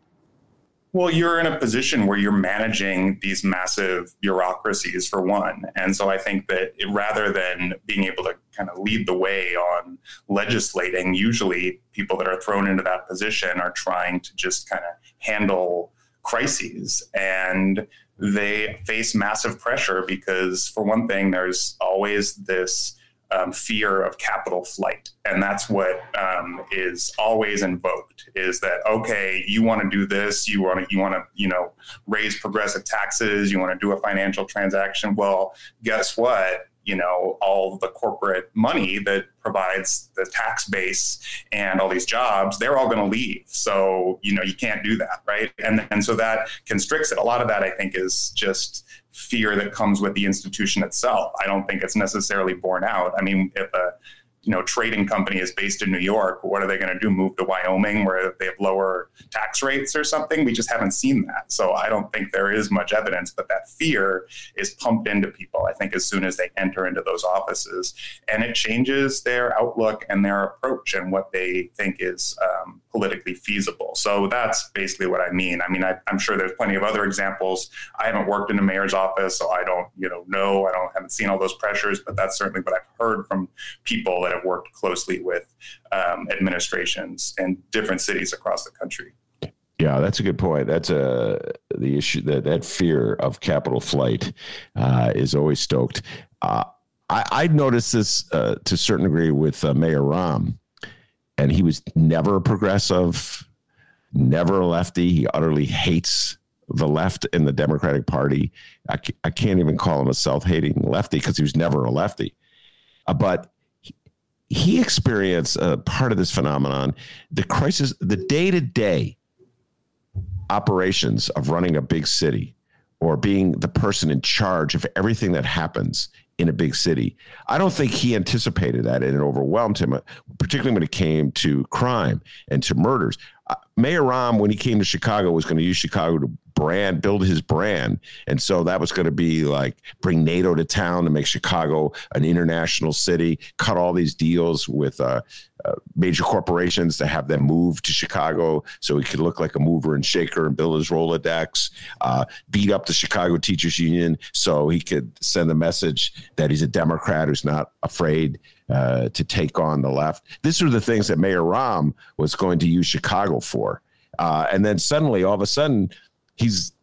Well, you're in a position where you're managing these massive bureaucracies for one. And so I think that it, rather than being able to kind of lead the way on legislating, usually people that are thrown into that position are trying to just kind of handle crises. And they face massive pressure because, for one thing, there's always this um, fear of capital flight, and that's what um, is always invoked. Is that okay? You want to do this? You want to you want to you know raise progressive taxes? You want to do a financial transaction? Well, guess what? you know all the corporate money that provides the tax base and all these jobs they're all going to leave so you know you can't do that right and and so that constricts it a lot of that i think is just fear that comes with the institution itself i don't think it's necessarily borne out i mean if a you know trading company is based in New York, what are they going to do? Move to Wyoming where they have lower tax rates or something? We just haven't seen that. So I don't think there is much evidence, but that fear is pumped into people. I think as soon as they enter into those offices, and it changes their outlook and their approach and what they think is um, politically feasible. So that's basically what I mean. I mean, I, am sure there's plenty of other examples. I haven't worked in a mayor's office, so I don't, you know, know. I don't haven't seen all those pressures, but that's certainly what I've heard from people that have worked closely with um, administrations in different cities across the country. Yeah, that's a good point. That's a uh, the issue that that fear of capital flight uh, is always stoked. Uh, I, I noticed this uh, to a certain degree with uh, Mayor Rahm, and he was never a progressive. never a lefty. He utterly hates the left in the Democratic Party. I, I can't even call him a self hating lefty because he was never a lefty. Uh, but he, he experienced a part of this phenomenon the crisis, the day to day operations of running a big city or being the person in charge of everything that happens in a big city. I don't think he anticipated that and it overwhelmed him, particularly when it came to crime and to murders. Uh, Mayor Rahm, when he came to Chicago, was going to use Chicago to brand, build his brand. And so that was going to be like bring NATO to town to make Chicago an international city, cut all these deals with uh, major corporations to have them move to Chicago so he could look like a mover and shaker and build his Rolodex, uh, beat up the Chicago Teachers Union so he could send a message that he's a Democrat who's not afraid uh, to take on the left. These are the things that Mayor Rahm was going to use Chicago for. Uh, and then suddenly, all of a sudden, he's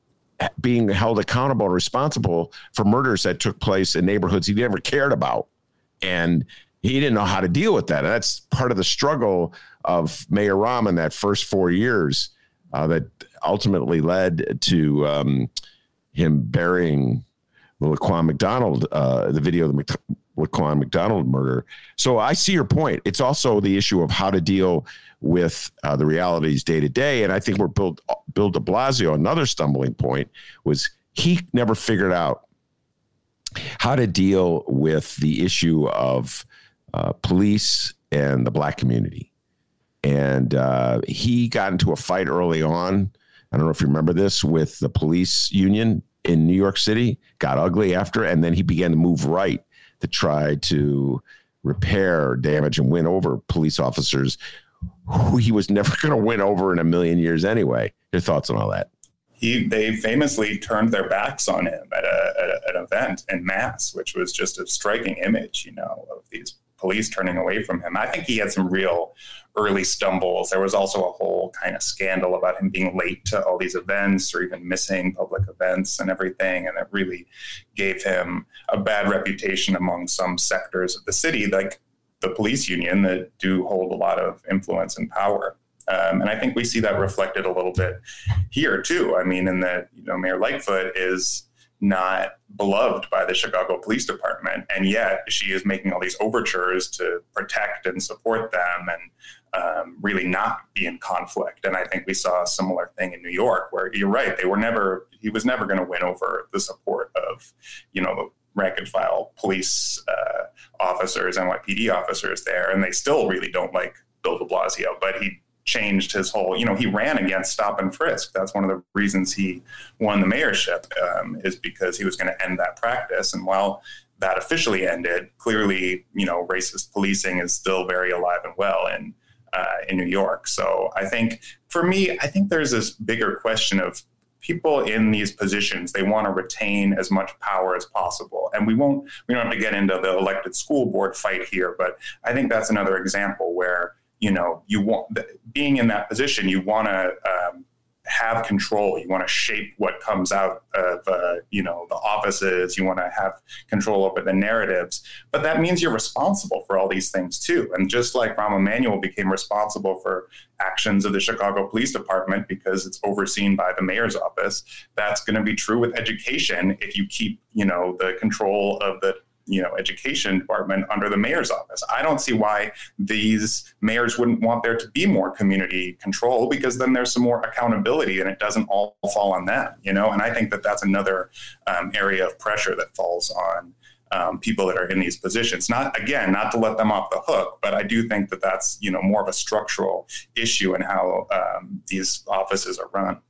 being held accountable and responsible for murders that took place in neighborhoods he never cared about. And he didn't know how to deal with that. And that's part of the struggle of Mayor Rahm in that first four years uh, that ultimately led to um, him burying Laquan McDonald, uh, the video of the Laquan McDonald murder. So I see your point. It's also the issue of how to deal with uh, the realities day to day. And I think we're Bill de Blasio, another stumbling point was he never figured out how to deal with the issue of uh, police and the black community. And uh, he got into a fight early on. I don't know if you remember this with the police union in New York City, got ugly after, and then he began to move right to try to repair damage and win over police officers who he was never going to win over in a million years anyway. Your thoughts on all that? He, they famously turned their backs on him at, a, at a, an event in mass, which was just a striking image, you know, of these police turning away from him. I think he had some real early stumbles. There was also a whole kind of scandal about him being late to all these events or even missing public events and everything. And it really gave him a bad reputation among some sectors of the city, like the police union, that do hold a lot of influence and power. Um, and I think we see that reflected a little bit here too. I mean, in that you know Mayor Lightfoot is not beloved by the Chicago Police Department, and yet she is making all these overtures to protect and support them, and um, really not be in conflict. And I think we saw a similar thing in New York, where you're right, they were never, he was never going to win over the support of, you know, the rank and file police uh, officers, NYPD officers there, and they still really don't like Bill De Blasio, but he changed his whole, you know, he ran against stop and frisk. That's one of the reasons he won the mayorship, um, is because he was going to end that practice. And while that officially ended, clearly, you know, racist policing is still very alive and well in uh, in New York. So I think for me, I think there's this bigger question of people in these positions they want to retain as much power as possible and we won't we don't have to get into the elected school board fight here but i think that's another example where you know you want being in that position you want to um, have control. You want to shape what comes out of uh, you know the offices. You want to have control over the narratives. But that means you're responsible for all these things too. And just like Rahm Emanuel became responsible for actions of the Chicago Police Department because it's overseen by the mayor's office, that's going to be true with education if you keep you know the control of the you know education department under the mayor's office. I don't see why these mayors wouldn't want there to be more community control because then there's some more accountability and it doesn't all fall on them. You know, and I think that that's another um, area of pressure that falls on. Um, people that are in these positions. Not again, not to let them off the hook, but I do think that that's you know more of a structural issue in how um, these offices are run.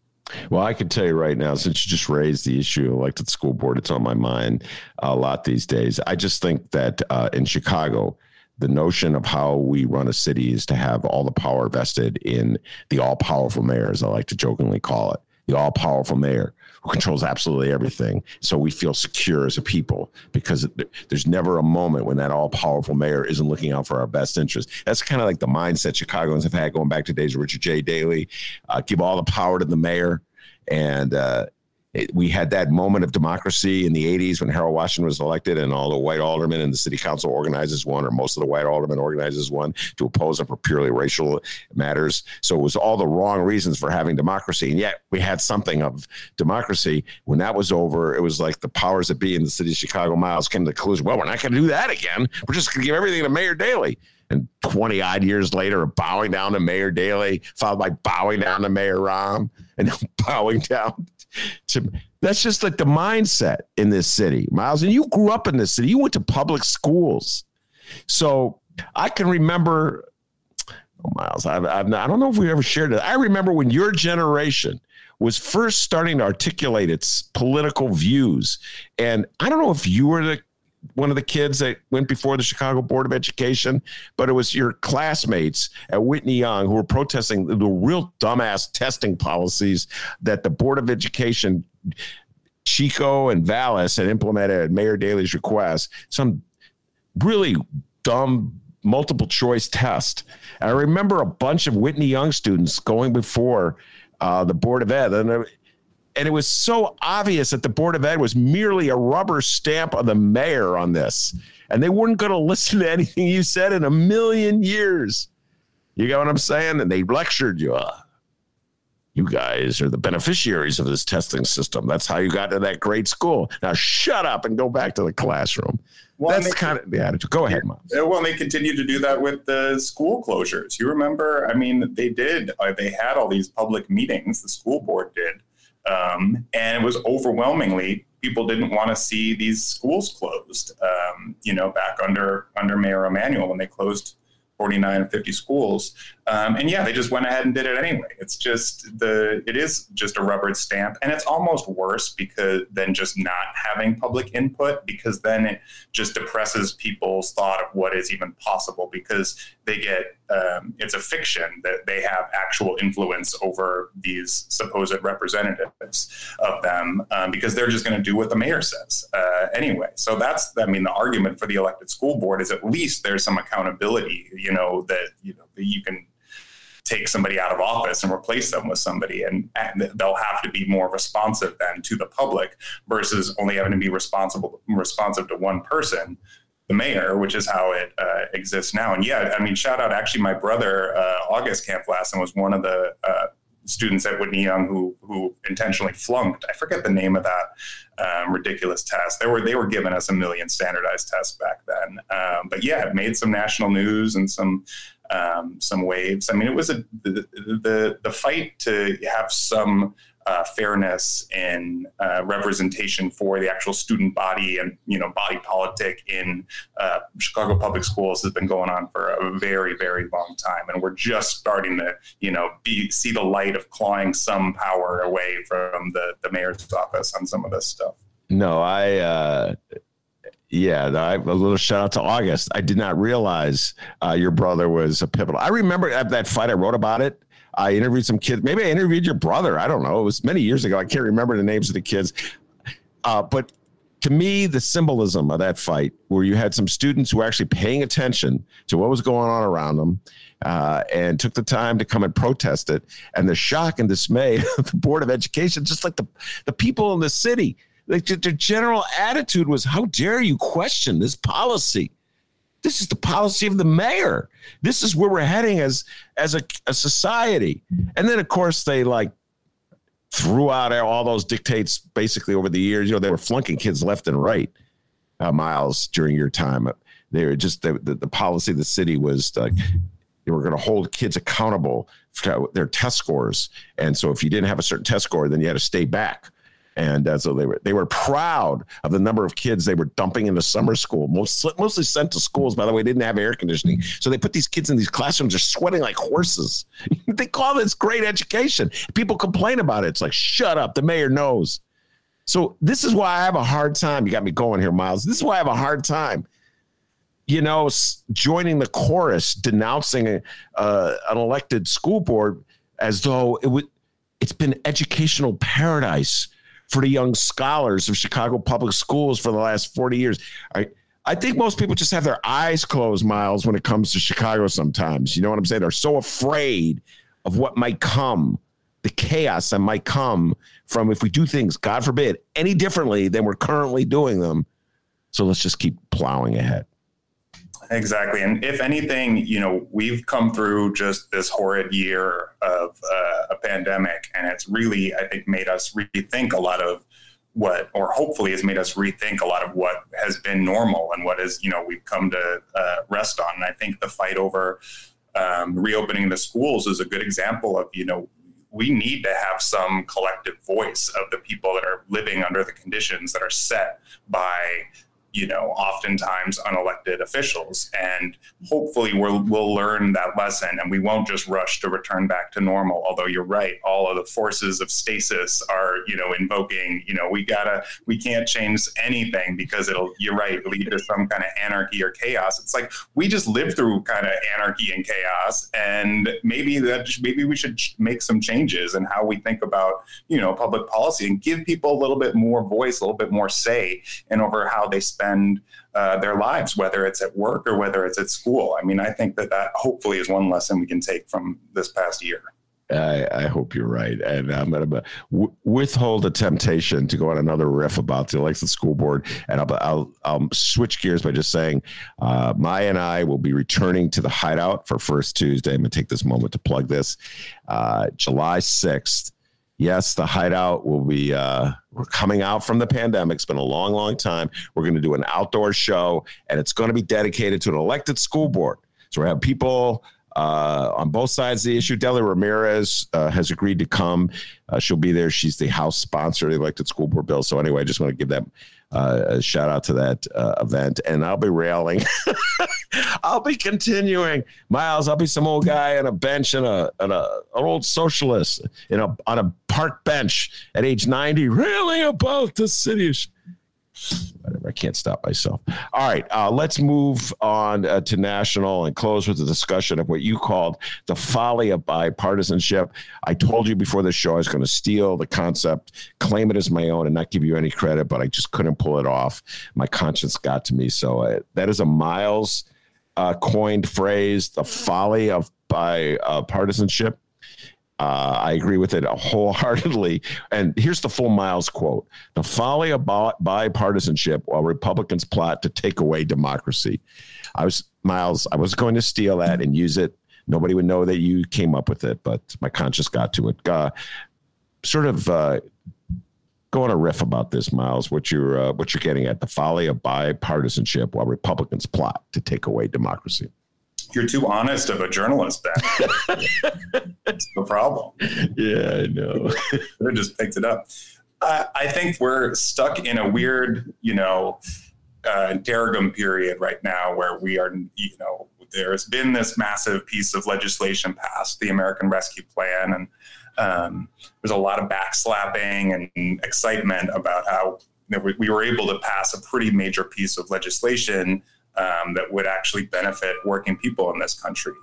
Well, I can tell you right now, since you just raised the issue of elected school board, it's on my mind a lot these days. I just think that uh, in Chicago, the notion of how we run a city is to have all the power vested in the all powerful mayor, as I like to jokingly call it, the all powerful mayor who controls absolutely everything. So we feel secure as a people because there's never a moment when that all powerful mayor isn't looking out for our best interest. That's kind of like the mindset Chicagoans have had going back to days of Richard J. Daley. Uh, give all the power to the mayor. And uh, it, we had that moment of democracy in the 80s when Harold Washington was elected and all the white aldermen and the city council organizes one or most of the white aldermen organizes one to oppose them for purely racial matters. So it was all the wrong reasons for having democracy. And yet we had something of democracy. When that was over, it was like the powers that be in the city of Chicago Miles came to the conclusion, well, we're not going to do that again. We're just going to give everything to Mayor Daley and 20 odd years later, bowing down to Mayor Daley, followed by bowing down to Mayor Rahm, and bowing down to that's just like the mindset in this city, Miles. And you grew up in this city, you went to public schools. So I can remember, oh, Miles, I've, I've I don't know if we ever shared it. I remember when your generation was first starting to articulate its political views. And I don't know if you were the one of the kids that went before the Chicago Board of Education, but it was your classmates at Whitney Young who were protesting the real dumbass testing policies that the Board of Education, Chico and Vallas had implemented at Mayor Daley's request. Some really dumb multiple choice test. And I remember a bunch of Whitney Young students going before uh, the Board of Ed, and and it was so obvious that the Board of Ed was merely a rubber stamp of the mayor on this. And they weren't going to listen to anything you said in a million years. You get what I'm saying? And they lectured you. Uh, you guys are the beneficiaries of this testing system. That's how you got to that great school. Now shut up and go back to the classroom. Well, That's kind of the attitude. Go ahead, Mom. Well, they continue to do that with the school closures. You remember? I mean, they did. Uh, they had all these public meetings. The school board did um, and it was overwhelmingly people didn't want to see these schools closed. Um, you know, back under under Mayor Emanuel when they closed 49 or 50 schools. Um, and yeah, they just went ahead and did it anyway. It's just the it is just a rubber stamp, and it's almost worse because than just not having public input because then it just depresses people's thought of what is even possible because they get um, it's a fiction that they have actual influence over these supposed representatives of them um, because they're just going to do what the mayor says uh, anyway. So that's, I mean, the argument for the elected school board is at least there's some accountability, you know, that, you know, that you can take somebody out of office and replace them with somebody and, and, they'll have to be more responsive then to the public versus only having to be responsible responsive to one person the mayor, which is how it uh, exists now. And yeah, I mean, shout out actually, my brother uh, August Kampf-Lassin was one of the uh, students at Whitney Young who who intentionally flunked. I forget the name of that um, ridiculous test. They were they were giving us a million standardized tests back then. Um, but yeah, it made some national news and some um, some waves. I mean, it was a the, the the fight to have some uh, fairness and uh, representation for the actual student body and you know body politic in uh, Chicago public schools has been going on for a very very long time, and we're just starting to you know be see the light of clawing some power away from the the mayor's office on some of this stuff. No, I. Yeah, I, a little shout out to August. I did not realize uh, your brother was a pivotal. I remember at that fight. I wrote about it I interviewed some kids. Maybe I interviewed your brother. I don't know. It was many years ago. I can't remember the names of the kids. Uh, but to me, the symbolism of that fight, where you had some students who were actually paying attention to what was going on around them uh, and took the time to come and protest it, and the shock and dismay of the Board of Education, just like the, the people in the city, like the, the general attitude was, How dare you question this policy? This is the policy of the mayor. This is where we're heading as as a, a society. And then of course they like threw out all those dictates basically over the years. You know, they were flunking kids left and right, uh, Miles, during your time. They were just the, the, the policy of the city was like they were going to hold kids accountable for their test scores. And so if you didn't have a certain test score, then you had to stay back and uh, so they were they were proud of the number of kids they were dumping into summer school. Most mostly sent to schools, by the way, didn't have air conditioning, so they put these kids in these classrooms. They're sweating like horses. they call this great education. People complain about it. It's like shut up. The mayor knows. So this is why I have a hard time. You got me going here, Miles. This is why I have a hard time you know, joining the chorus denouncing a, uh, an elected school board as though it would, it's been educational paradise for the young scholars of Chicago public schools for the last 40 years. I, I think most people just have their eyes closed, Miles, when it comes to Chicago sometimes. You know what I'm saying? They're so afraid of what might come the chaos that might come from if we do things, God forbid, any differently than we're currently doing them. So let's just keep plowing ahead. Exactly. And if anything, you know, we've come through just this horrid year of uh, a pandemic, and it's really, I think, made us rethink a lot of what, or hopefully has made us rethink a lot of what has been normal and what is, you know, we've come to uh, rest on. And I think the fight over um, reopening the schools is a good example of, you know, we need to have some collective voice of the people that are living under the conditions that are set by you know, oftentimes unelected officials. And hopefully we'll, we'll learn that lesson and we won't just rush to return back to normal. Although you're right, all of the forces of stasis are, you know, invoking, you know, we gotta, we can't change anything because it'll, you're right, lead to some kind of anarchy or chaos. It's like, we just lived through kind of anarchy and chaos. And maybe that, maybe we should make some changes in how we think about, you know, public policy and give people a little bit more voice, a little bit more say in over how they spend uh, their lives, whether it's at work or whether it's at school. I mean, I think that that hopefully is one lesson we can take from this past year. I, I, hope you're right. And I'm going to withhold the temptation to go on another riff about the elected school board. And I'll, I'll, I'll switch gears by just saying uh, Maya and I will be returning to the hideout for First Tuesday. I'm going to take this moment to plug this uh, July 6th yes, the hideout will be, uh, we're coming out from the pandemic. It's been a long, long time. We're going to do an outdoor show, and it's going to be dedicated to an elected school board. So we have people uh, on both sides of the issue. Delia Ramirez uh, has agreed to come. Uh, she'll be there. She's the House sponsor of the elected school board bill. So anyway, I just want to give that uh, shout out to that uh, event. And I'll be railing. I'll be continuing. Miles, I'll be some old guy on a bench and a, and a an old socialist in a on a park bench at age 90, railing about the city. Whatever, I can't stop myself. All right, uh, let's move on uh, to national and close with the discussion of what you called the folly of bipartisanship. I told you before the show I was going to steal the concept, claim it as my own, and not give you any credit, but I just couldn't pull it off. My conscience got to me. So uh, that is a Miles uh, coined phrase, the folly of bipartisanship. Uh, I agree with it wholeheartedly. And here's the full Miles quote The folly of bipartisanship while Republicans plot to take away democracy. I was, Miles, I was going to steal that and use it. Nobody would know that you came up with it, but my conscience got to it. Uh, sort of uh, go on a riff about this, Miles. What you're uh, what you're getting at the folly of bipartisanship while Republicans plot to take away democracy you're too honest of a journalist, Ben. That's the problem. Yeah, I know. they just picked it up. Uh, I think we're stuck in a weird, you know, uh, interregnum period right now where we are, you know, there's been this massive piece of legislation passed, the American Rescue Plan, and um, there's a lot of backslapping and excitement about how you know, we, we were able to pass a pretty major piece of legislation um, that would actually benefit working people in this country.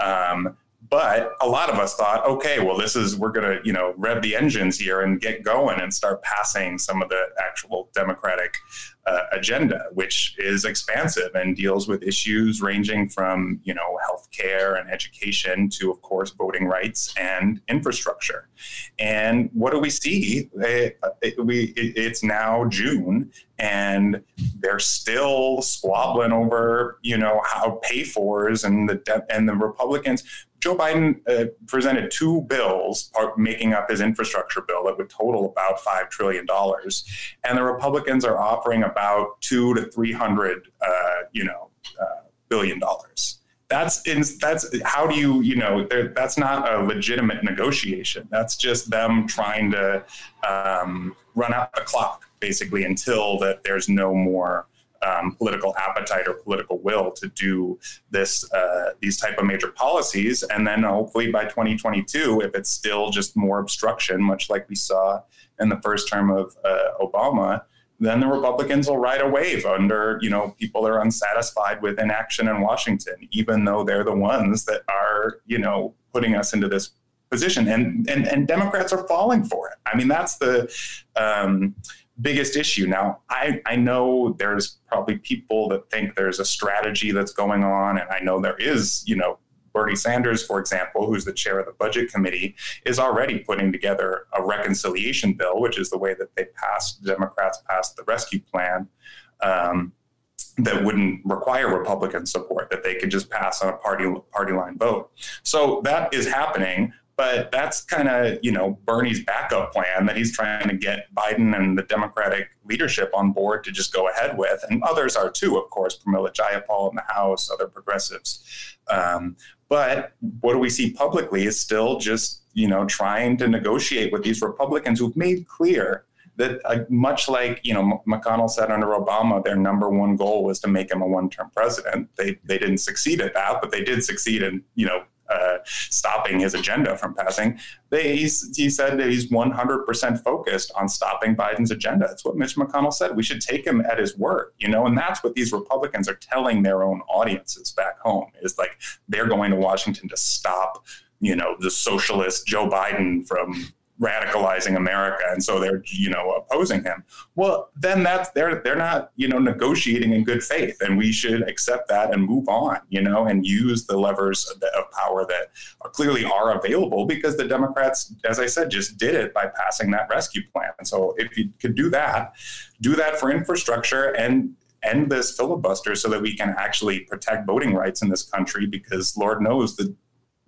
Um, but a lot of us thought, okay, well, this is we're going to you know rev the engines here and get going and start passing some of the actual democratic uh, agenda, which is expansive and deals with issues ranging from you know healthcare and education to, of course, voting rights and infrastructure. And what do we see? It, it, we, it, it's now June, and they're still squabbling over you know how pay fors and the and the Republicans Joe Biden uh, presented two bills making up his infrastructure bill that would total about $5 trillion. And the Republicans are offering about two to 300, uh, you know, uh, billion dollars. That's that's how do you you know that's not a legitimate negotiation. That's just them trying to um, run out the clock basically until that there's no more um, political appetite or political will to do this uh, these type of major policies. And then hopefully by 2022 if it's still just more obstruction much like we saw in the first term of uh, obama then the republicans will ride a wave under you know people that are unsatisfied with inaction in washington even though they're the ones that are you know putting us into this position. And and, and democrats are falling for it. I mean that's the um, biggest issue. Now, I, I know there's probably people that think there's a strategy that's going on, and I know there is, you know, Bernie Sanders, for example, who's the chair of the budget committee, is already putting together a reconciliation bill, which is the way that they passed, Democrats passed the rescue plan. Um, that wouldn't require Republican support, that they could just pass on a party party line vote. So that is happening, but that's kind of you know Bernie's backup plan that he's trying to get Biden and the Democratic leadership on board to just go ahead with, and others are too, of course, Pramila Jayapal in the House, other progressives. Um, but what do we see publicly is still just you know trying to negotiate with these Republicans who've made clear that uh, much like you know McConnell said under Obama, their number one goal was to make him a one-term president. They they didn't succeed at that, but they did succeed in you know uh, stopping his agenda from passing. They, he said that he's 100% focused on stopping Biden's agenda. That's what Mitch McConnell said. We should take him at his word, you know, and that's what these Republicans are telling their own audiences back home is like they're going to Washington to stop, you know, the socialist Joe Biden from radicalizing America, and so they're you know opposing him. Well, then that's they're they're not you know negotiating in good faith, and we should accept that and move on, you know, and use the levers of, of power that are clearly are available because the Democrats, as I said, just did it by passing that rescue plan. And so if you could do that, do that for infrastructure and end this filibuster so that we can actually protect voting rights in this country because Lord knows that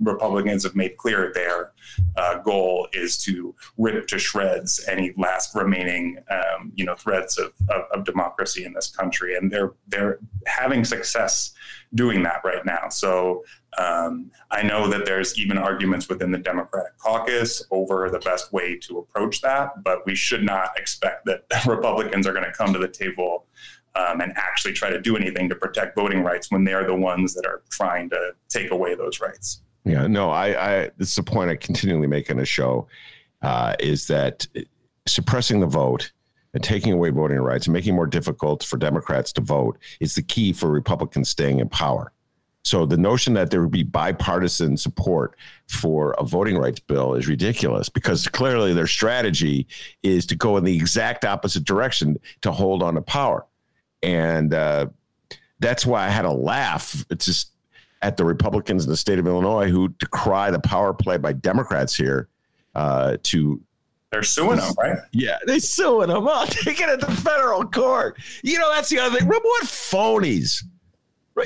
Republicans have made clear their uh, goal is to rip to shreds any last remaining, um, you know, threads of, of, of, democracy in this country, and they're they're having success doing that right now. So um, I know that there's even arguments within the Democratic caucus over the best way to approach that, but we should not expect that Republicans are going to come to the table. Um, and actually try to do anything to protect voting rights when they're the ones that are trying to take away those rights. Yeah, no, I, I this is a point I continually make in the show, uh, is that suppressing the vote and taking away voting rights and making it more difficult for Democrats to vote is the key for Republicans staying in power. So the notion that there would be bipartisan support for a voting rights bill is ridiculous because clearly their strategy is to go in the exact opposite direction to hold on to power. And uh, that's why I had a laugh. It's just at the Republicans in the state of Illinois who decry the power play by Democrats here uh, to. They're suing them, right? Yeah, they're suing them. Oh, taking it the federal court. You know, that's the other thing. Remember what phonies.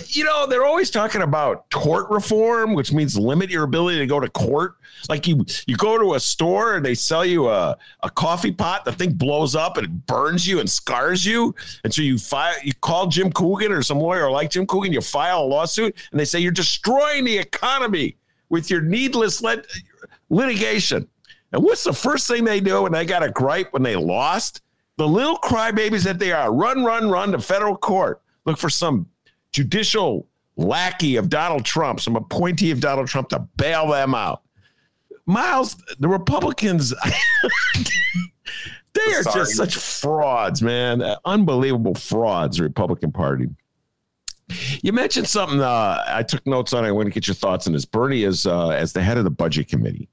You know, they're always talking about tort reform, which means limit your ability to go to court. Like you, you go to a store and they sell you a, a coffee pot, the thing blows up and it burns you and scars you. And so you file, you call Jim Coogan or some lawyer like Jim Coogan, you file a lawsuit and they say you're destroying the economy with your needless lit- litigation. And what's the first thing they do when they got a gripe when they lost? The little crybabies that they are run, run, run to federal court. Look for some judicial lackey of Donald Trump, some appointee of Donald Trump to bail them out. Miles, the Republicans, they are Sorry. just such frauds, man. Unbelievable frauds, the Republican Party. You mentioned something uh, I took notes on. I want to get your thoughts on this. Bernie is, uh, as the head of the budget committee,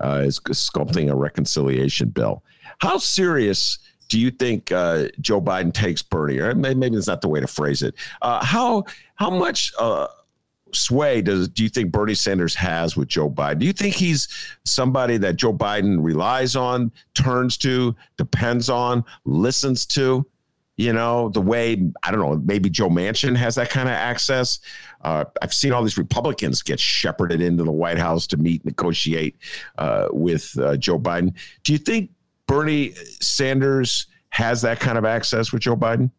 uh, is sculpting a reconciliation bill. How serious do you think uh, Joe Biden takes Bernie? Or maybe it's not the way to phrase it. Uh, how how much uh, sway does do you think Bernie Sanders has with Joe Biden? Do you think he's somebody that Joe Biden relies on, turns to, depends on, listens to? You know, the way I don't know, maybe Joe Manchin has that kind of access. Uh, I've seen all these Republicans get shepherded into the White House to meet, negotiate uh, with uh, Joe Biden. Do you think Bernie Sanders has that kind of access with Joe Biden?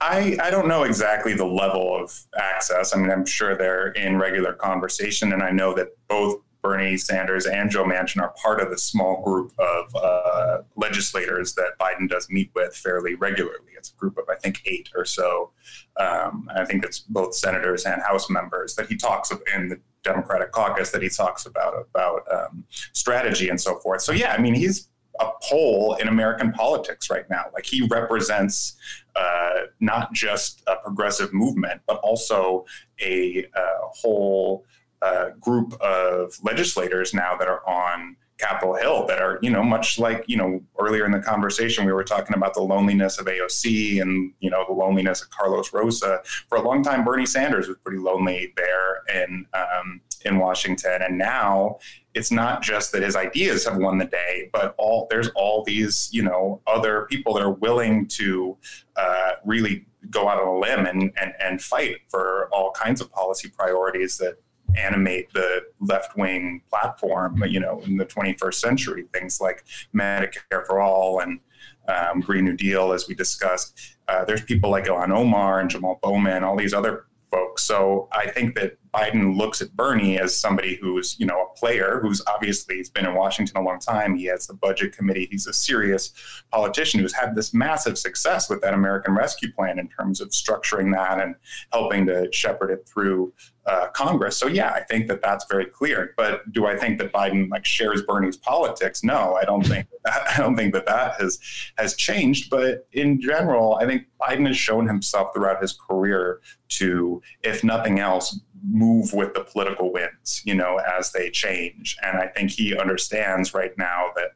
I, I don't know exactly the level of access. I mean, I'm sure they're in regular conversation, and I know that both Bernie Sanders and Joe Manchin are part of the small group of uh, legislators that Biden does meet with fairly regularly. It's a group of, I think, eight or so. Um, I think it's both senators and House members that he talks in the Democratic caucus that he talks about about um, strategy and so forth. So yeah, I mean he's a pole in American politics right now. Like he represents uh, not just a progressive movement, but also a, a whole uh, group of legislators now that are on Capitol Hill that are, you know, much like, you know, earlier in the conversation, we were talking about the loneliness of AOC and, you know, the loneliness of Carlos Rosa. For a long time, Bernie Sanders was pretty lonely there in, um, in Washington. And now it's not just that his ideas have won the day, but all there's all these, you know, other people that are willing to uh, really go out on a limb and, and, and fight for all kinds of policy priorities that animate the left wing platform, you know, in the 21st century. Things like Medicare for all and um, Green New Deal, as we discussed. Uh, there's people like Ilhan Omar and Jamal Bowman, all these other folks. So I think that Biden looks at Bernie as somebody who's, you know, a player who's obviously he's been in Washington a long time. He has the budget committee. He's a serious politician who's had this massive success with that American Rescue Plan in terms of structuring that and helping to shepherd it through uh, Congress. So yeah, I think that that's very clear. But do I think that Biden like shares Bernie's politics? No, I don't think that, I don't think that that has has changed. But in general, I think Biden has shown himself throughout his career to, if nothing else, move with the political winds, you know, as they change. And I think he understands right now that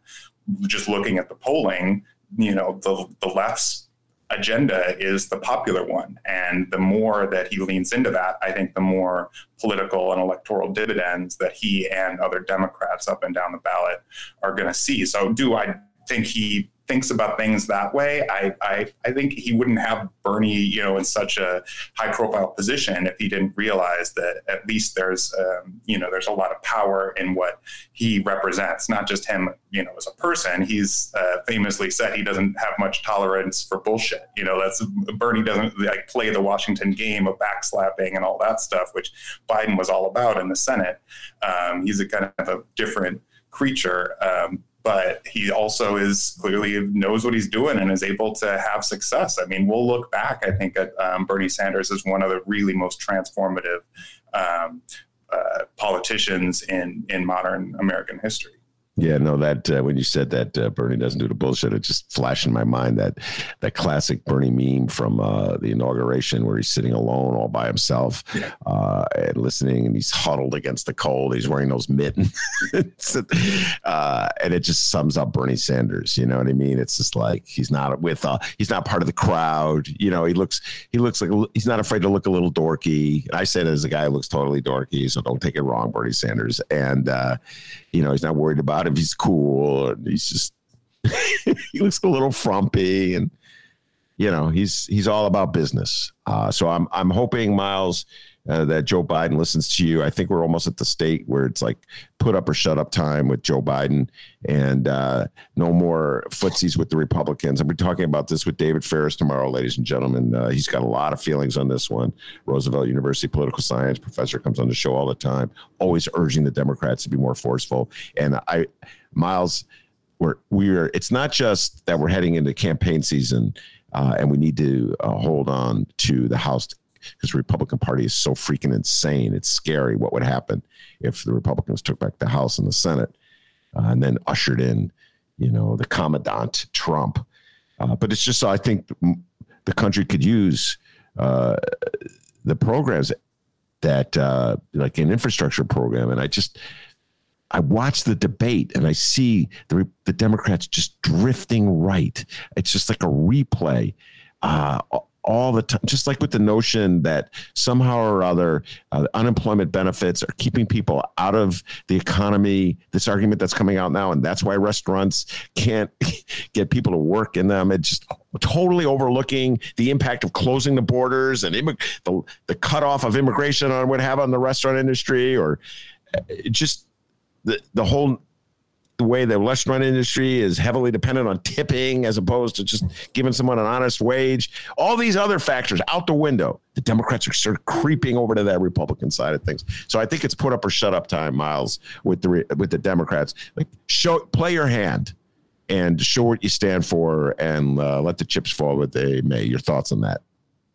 just looking at the polling, you know, the the left's agenda is the popular one. And the more that he leans into that, I think the more political and electoral dividends that he and other Democrats up and down the ballot are going to see. So, do I think he thinks about things that way, I, I, I think he wouldn't have Bernie, you know, in such a high profile position if he didn't realize that at least there's, um, you know, there's a lot of power in what he represents, not just him, you know, as a person. He's uh, famously said he doesn't have much tolerance for bullshit. You know, that's Bernie doesn't like play the Washington game of backslapping and all that stuff, which Biden was all about in the Senate. Um, he's a kind of a different creature. Um, but he also is clearly knows what he's doing and is able to have success. I mean, we'll look back, I think, at um, Bernie Sanders as one of the really most transformative um, uh, politicians in in modern American history. Yeah, no, that uh, when you said that uh, Bernie doesn't do the bullshit, it just flashed in my mind that that classic Bernie meme from uh, the inauguration where he's sitting alone all by himself uh, and listening, and he's huddled against the cold. He's wearing those mittens, uh, and it just sums up Bernie Sanders. You know what I mean? It's just like he's not with, uh, he's not part of the crowd. You know, he looks, he looks like he's not afraid to look a little dorky. And I say that as a guy who looks totally dorky, so don't take it wrong, Bernie Sanders. And you know, he's not worried about if he's cool. He's just he looks a little frumpy, and you know, he's he's all about business. Uh, so I'm I'm hoping Miles uh, that Joe Biden listens to you. I think we're almost at the state where it's like put up or shut up time with Joe Biden and uh, no more footsies with the Republicans. I'll be talking about this with David Faris tomorrow, ladies and gentlemen. Uh, he's got a lot of feelings on this one. Roosevelt University political science professor comes on the show all the time, always urging the Democrats to be more forceful. And I, Miles, we're, we're it's not just that we're heading into campaign season uh, and we need to uh, hold on to the House because the Republican Party is so freaking insane. It's scary what would happen if the Republicans took back the House and the Senate uh, and then ushered in, you know, the commandant Trump. Uh, but it's just, I think the country could use uh, the programs that, uh, like an infrastructure program, and I just. I watch the debate and I see the the Democrats just drifting right. It's just like a replay. Uh, all the time, just like with the notion that somehow or other uh, unemployment benefits are keeping people out of the economy. This argument that's coming out now, and that's why restaurants can't get people to work in them. It's just totally overlooking the impact of closing the borders and immig- the, the cutoff of immigration on what have on the restaurant industry, or uh, just the the whole the way the restaurant industry is heavily dependent on tipping as opposed to just giving someone an honest wage. All these other factors out the window. The Democrats are sort of creeping over to that Republican side of things. So I think it's put up or shut up time, Miles, with the with the Democrats. Like show, play your hand, and show what you stand for, and uh, let the chips fall where they may. Your thoughts on that?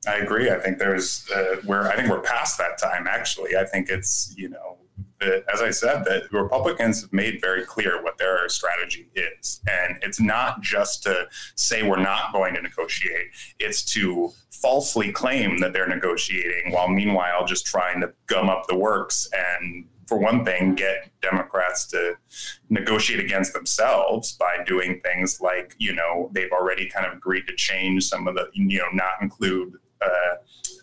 I agree. I think there's uh, we're I think we're past that time. Actually, I think it's you know that, as I said, that Republicans have made very clear what their strategy is. And it's not just to say we're not going to negotiate, it's to falsely claim that they're negotiating while meanwhile just trying to gum up the works and for one thing, get Democrats to negotiate against themselves by doing things like, you know, they've already kind of agreed to change some of the, you know, not include uh,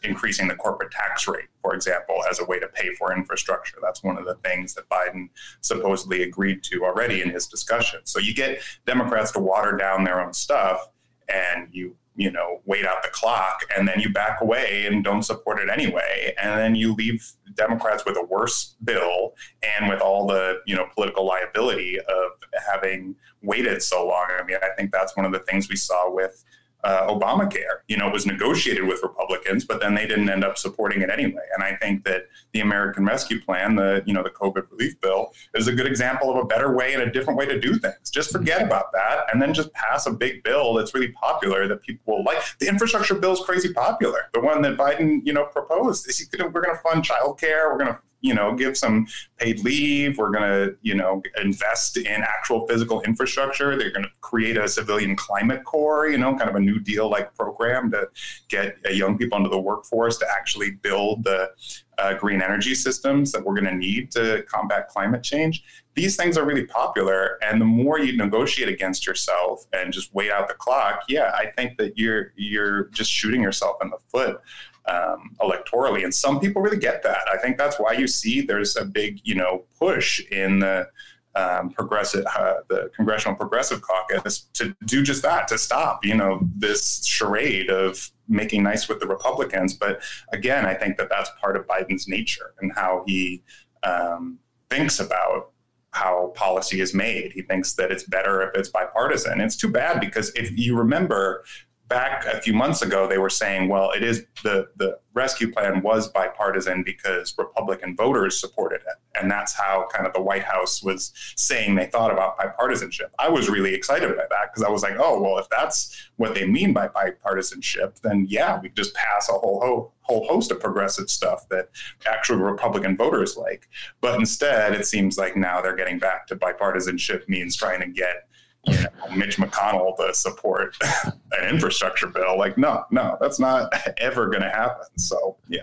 increasing the corporate tax rate, for example, as a way to pay for infrastructure. That's one of the things that Biden supposedly agreed to already in his discussion. So you get Democrats to water down their own stuff, and you you know wait out the clock and then you back away and don't support it anyway and then you leave democrats with a worse bill and with all the you know political liability of having waited so long i mean i think that's one of the things we saw with uh, Obamacare. You know, it was negotiated with Republicans, but then they didn't end up supporting it anyway. And I think that the American Rescue Plan, the you know the COVID relief bill, is a good example of a better way and a different way to do things. Just forget about that, and then just pass a big bill that's really popular that people will like. The infrastructure bill is crazy popular. The one that Biden you know proposed is we're going to fund childcare. We're going to you know, give some paid leave. We're going to, you know, invest in actual physical infrastructure. They're going to create a civilian climate corps, you know, kind of a New Deal like program to get uh, young people into the workforce to actually build the uh, green energy systems that we're going to need to combat climate change. These things are really popular, and the more you negotiate against yourself and just wait out the clock, yeah, I think that you're you're just shooting yourself in the foot um, electorally. And some people really get that. I think that's why you see there's a big, you know, push in the um, progressive, uh, the Congressional Progressive Caucus to do just that, to stop, you know, this charade of making nice with the Republicans. But again, I think that that's part of Biden's nature and how he um, thinks about how policy is made. He thinks that it's better if it's bipartisan. It's too bad because if you remember back a few months ago, they were saying, well, it is the, the rescue plan was bipartisan because Republican voters supported it. And that's how kind of the White House was saying they thought about bipartisanship. I was really excited by that because I was like, oh, well, if that's what they mean by bipartisanship, then yeah, we just pass a whole, whole, whole host of progressive stuff that actual Republican voters like. But instead, it seems like now they're getting back to bipartisanship means trying to get you know, Mitch McConnell to support an infrastructure bill. Like, no, no, that's not ever going to happen. So, yeah.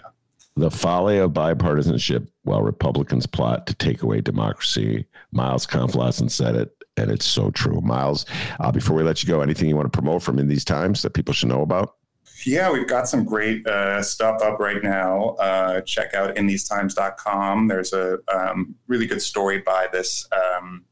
The folly of bipartisanship while Republicans plot to take away democracy. Miles Kampf-Lassin said it, and it's so true. Miles, uh, before we let you go, anything you want to promote from in these times that people should know about? Yeah, we've got some great uh, stuff up right now. Uh, check out inthesetimes.com. There's a um, really good story by this um,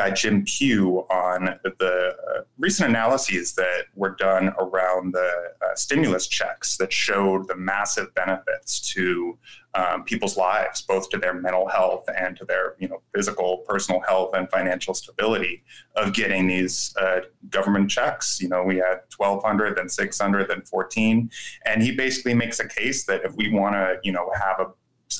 guy Jim Pugh on the recent analyses that were done around the uh, stimulus checks that showed the massive benefits to um, people's lives, both to their mental health and to their you know physical, personal health and financial stability of getting these uh, government checks. You know, we had 1,200, then 600, then 14, and he basically makes a case that if we want to you know have a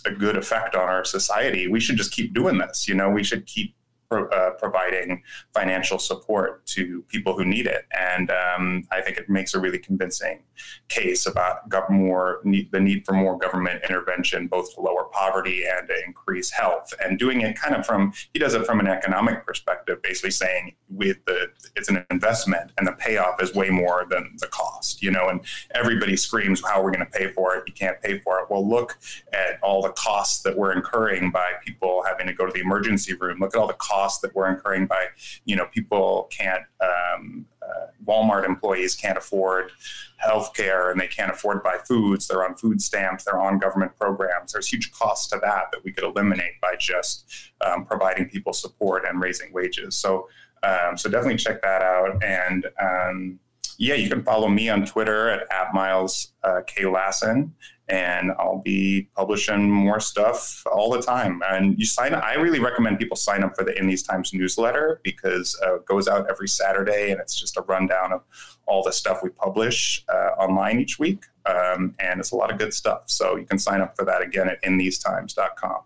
a good effect on our society, we should just keep doing this. You know, we should keep pro, uh, providing financial support to people who need it. And um, I think it makes a really convincing case about more need, the need for more government intervention, both to lower poverty and to increase health. And doing it kind of from he does it from an economic perspective, basically saying with the it's an investment and the payoff is way more than the cost. You know, and everybody screams, "How are we going to pay for it? You can't pay for it." Well, look at all the costs that we're incurring by people having to go to the emergency room. Look at all the costs costs that we're incurring by, you know, people can't, um, uh, Walmart employees can't afford health care and they can't afford buy foods. They're on food stamps, they're on government programs. There's huge costs to that that we could eliminate by just um, providing people support and raising wages. So, um, so definitely check that out. And, um, yeah, you can follow me on Twitter at, at Miles uh, K. Lassin, and I'll be publishing more stuff all the time. And you sign I really recommend people sign up for the In These Times newsletter because uh, it goes out every Saturday, and it's just a rundown of all the stuff we publish uh, online each week. Um, and it's a lot of good stuff. So you can sign up for that again at inthesetimes.com.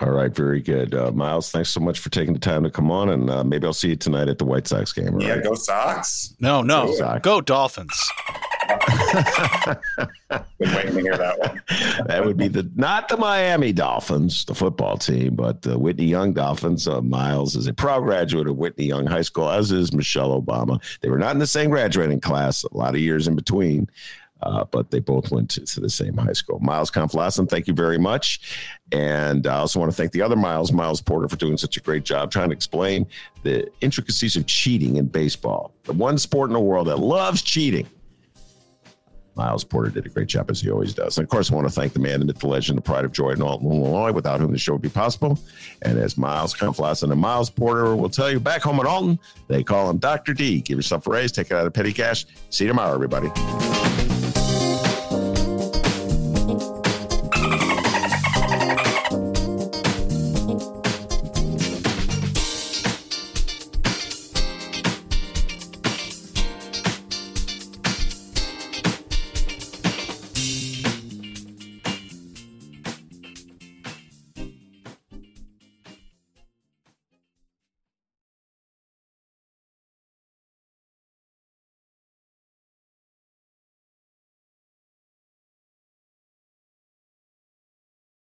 All right, very good. Uh, Miles, thanks so much for taking the time to come on, and uh, maybe I'll see you tonight at the White Sox game. Yeah, go Sox. No, no, go, go Dolphins. Been waiting to hear that one. that would be the not the Miami Dolphins, the football team, but the Whitney Young Dolphins. Uh, Miles is a proud graduate of Whitney Young High School, as is Michelle Obama. They were not in the same graduating class, a lot of years in between. Uh, but they both went to, to, the same high school. Miles Kampf-Lassin, thank you very much. And I also want to thank the other Miles, Miles Porter, for doing such a great job trying to explain the intricacies of cheating in baseball, the one sport in the world that loves cheating. Miles Porter did a great job as he always does. And of course, I want to thank the man, the myth, the legend, the pride of joy in Alton, Illinois, without whom the show would be possible. And as Miles Kampf-Lassin and Miles Porter will tell you back home in Alton, they call him Dr. D. Give yourself a raise, take it out of petty cash. See you tomorrow, everybody.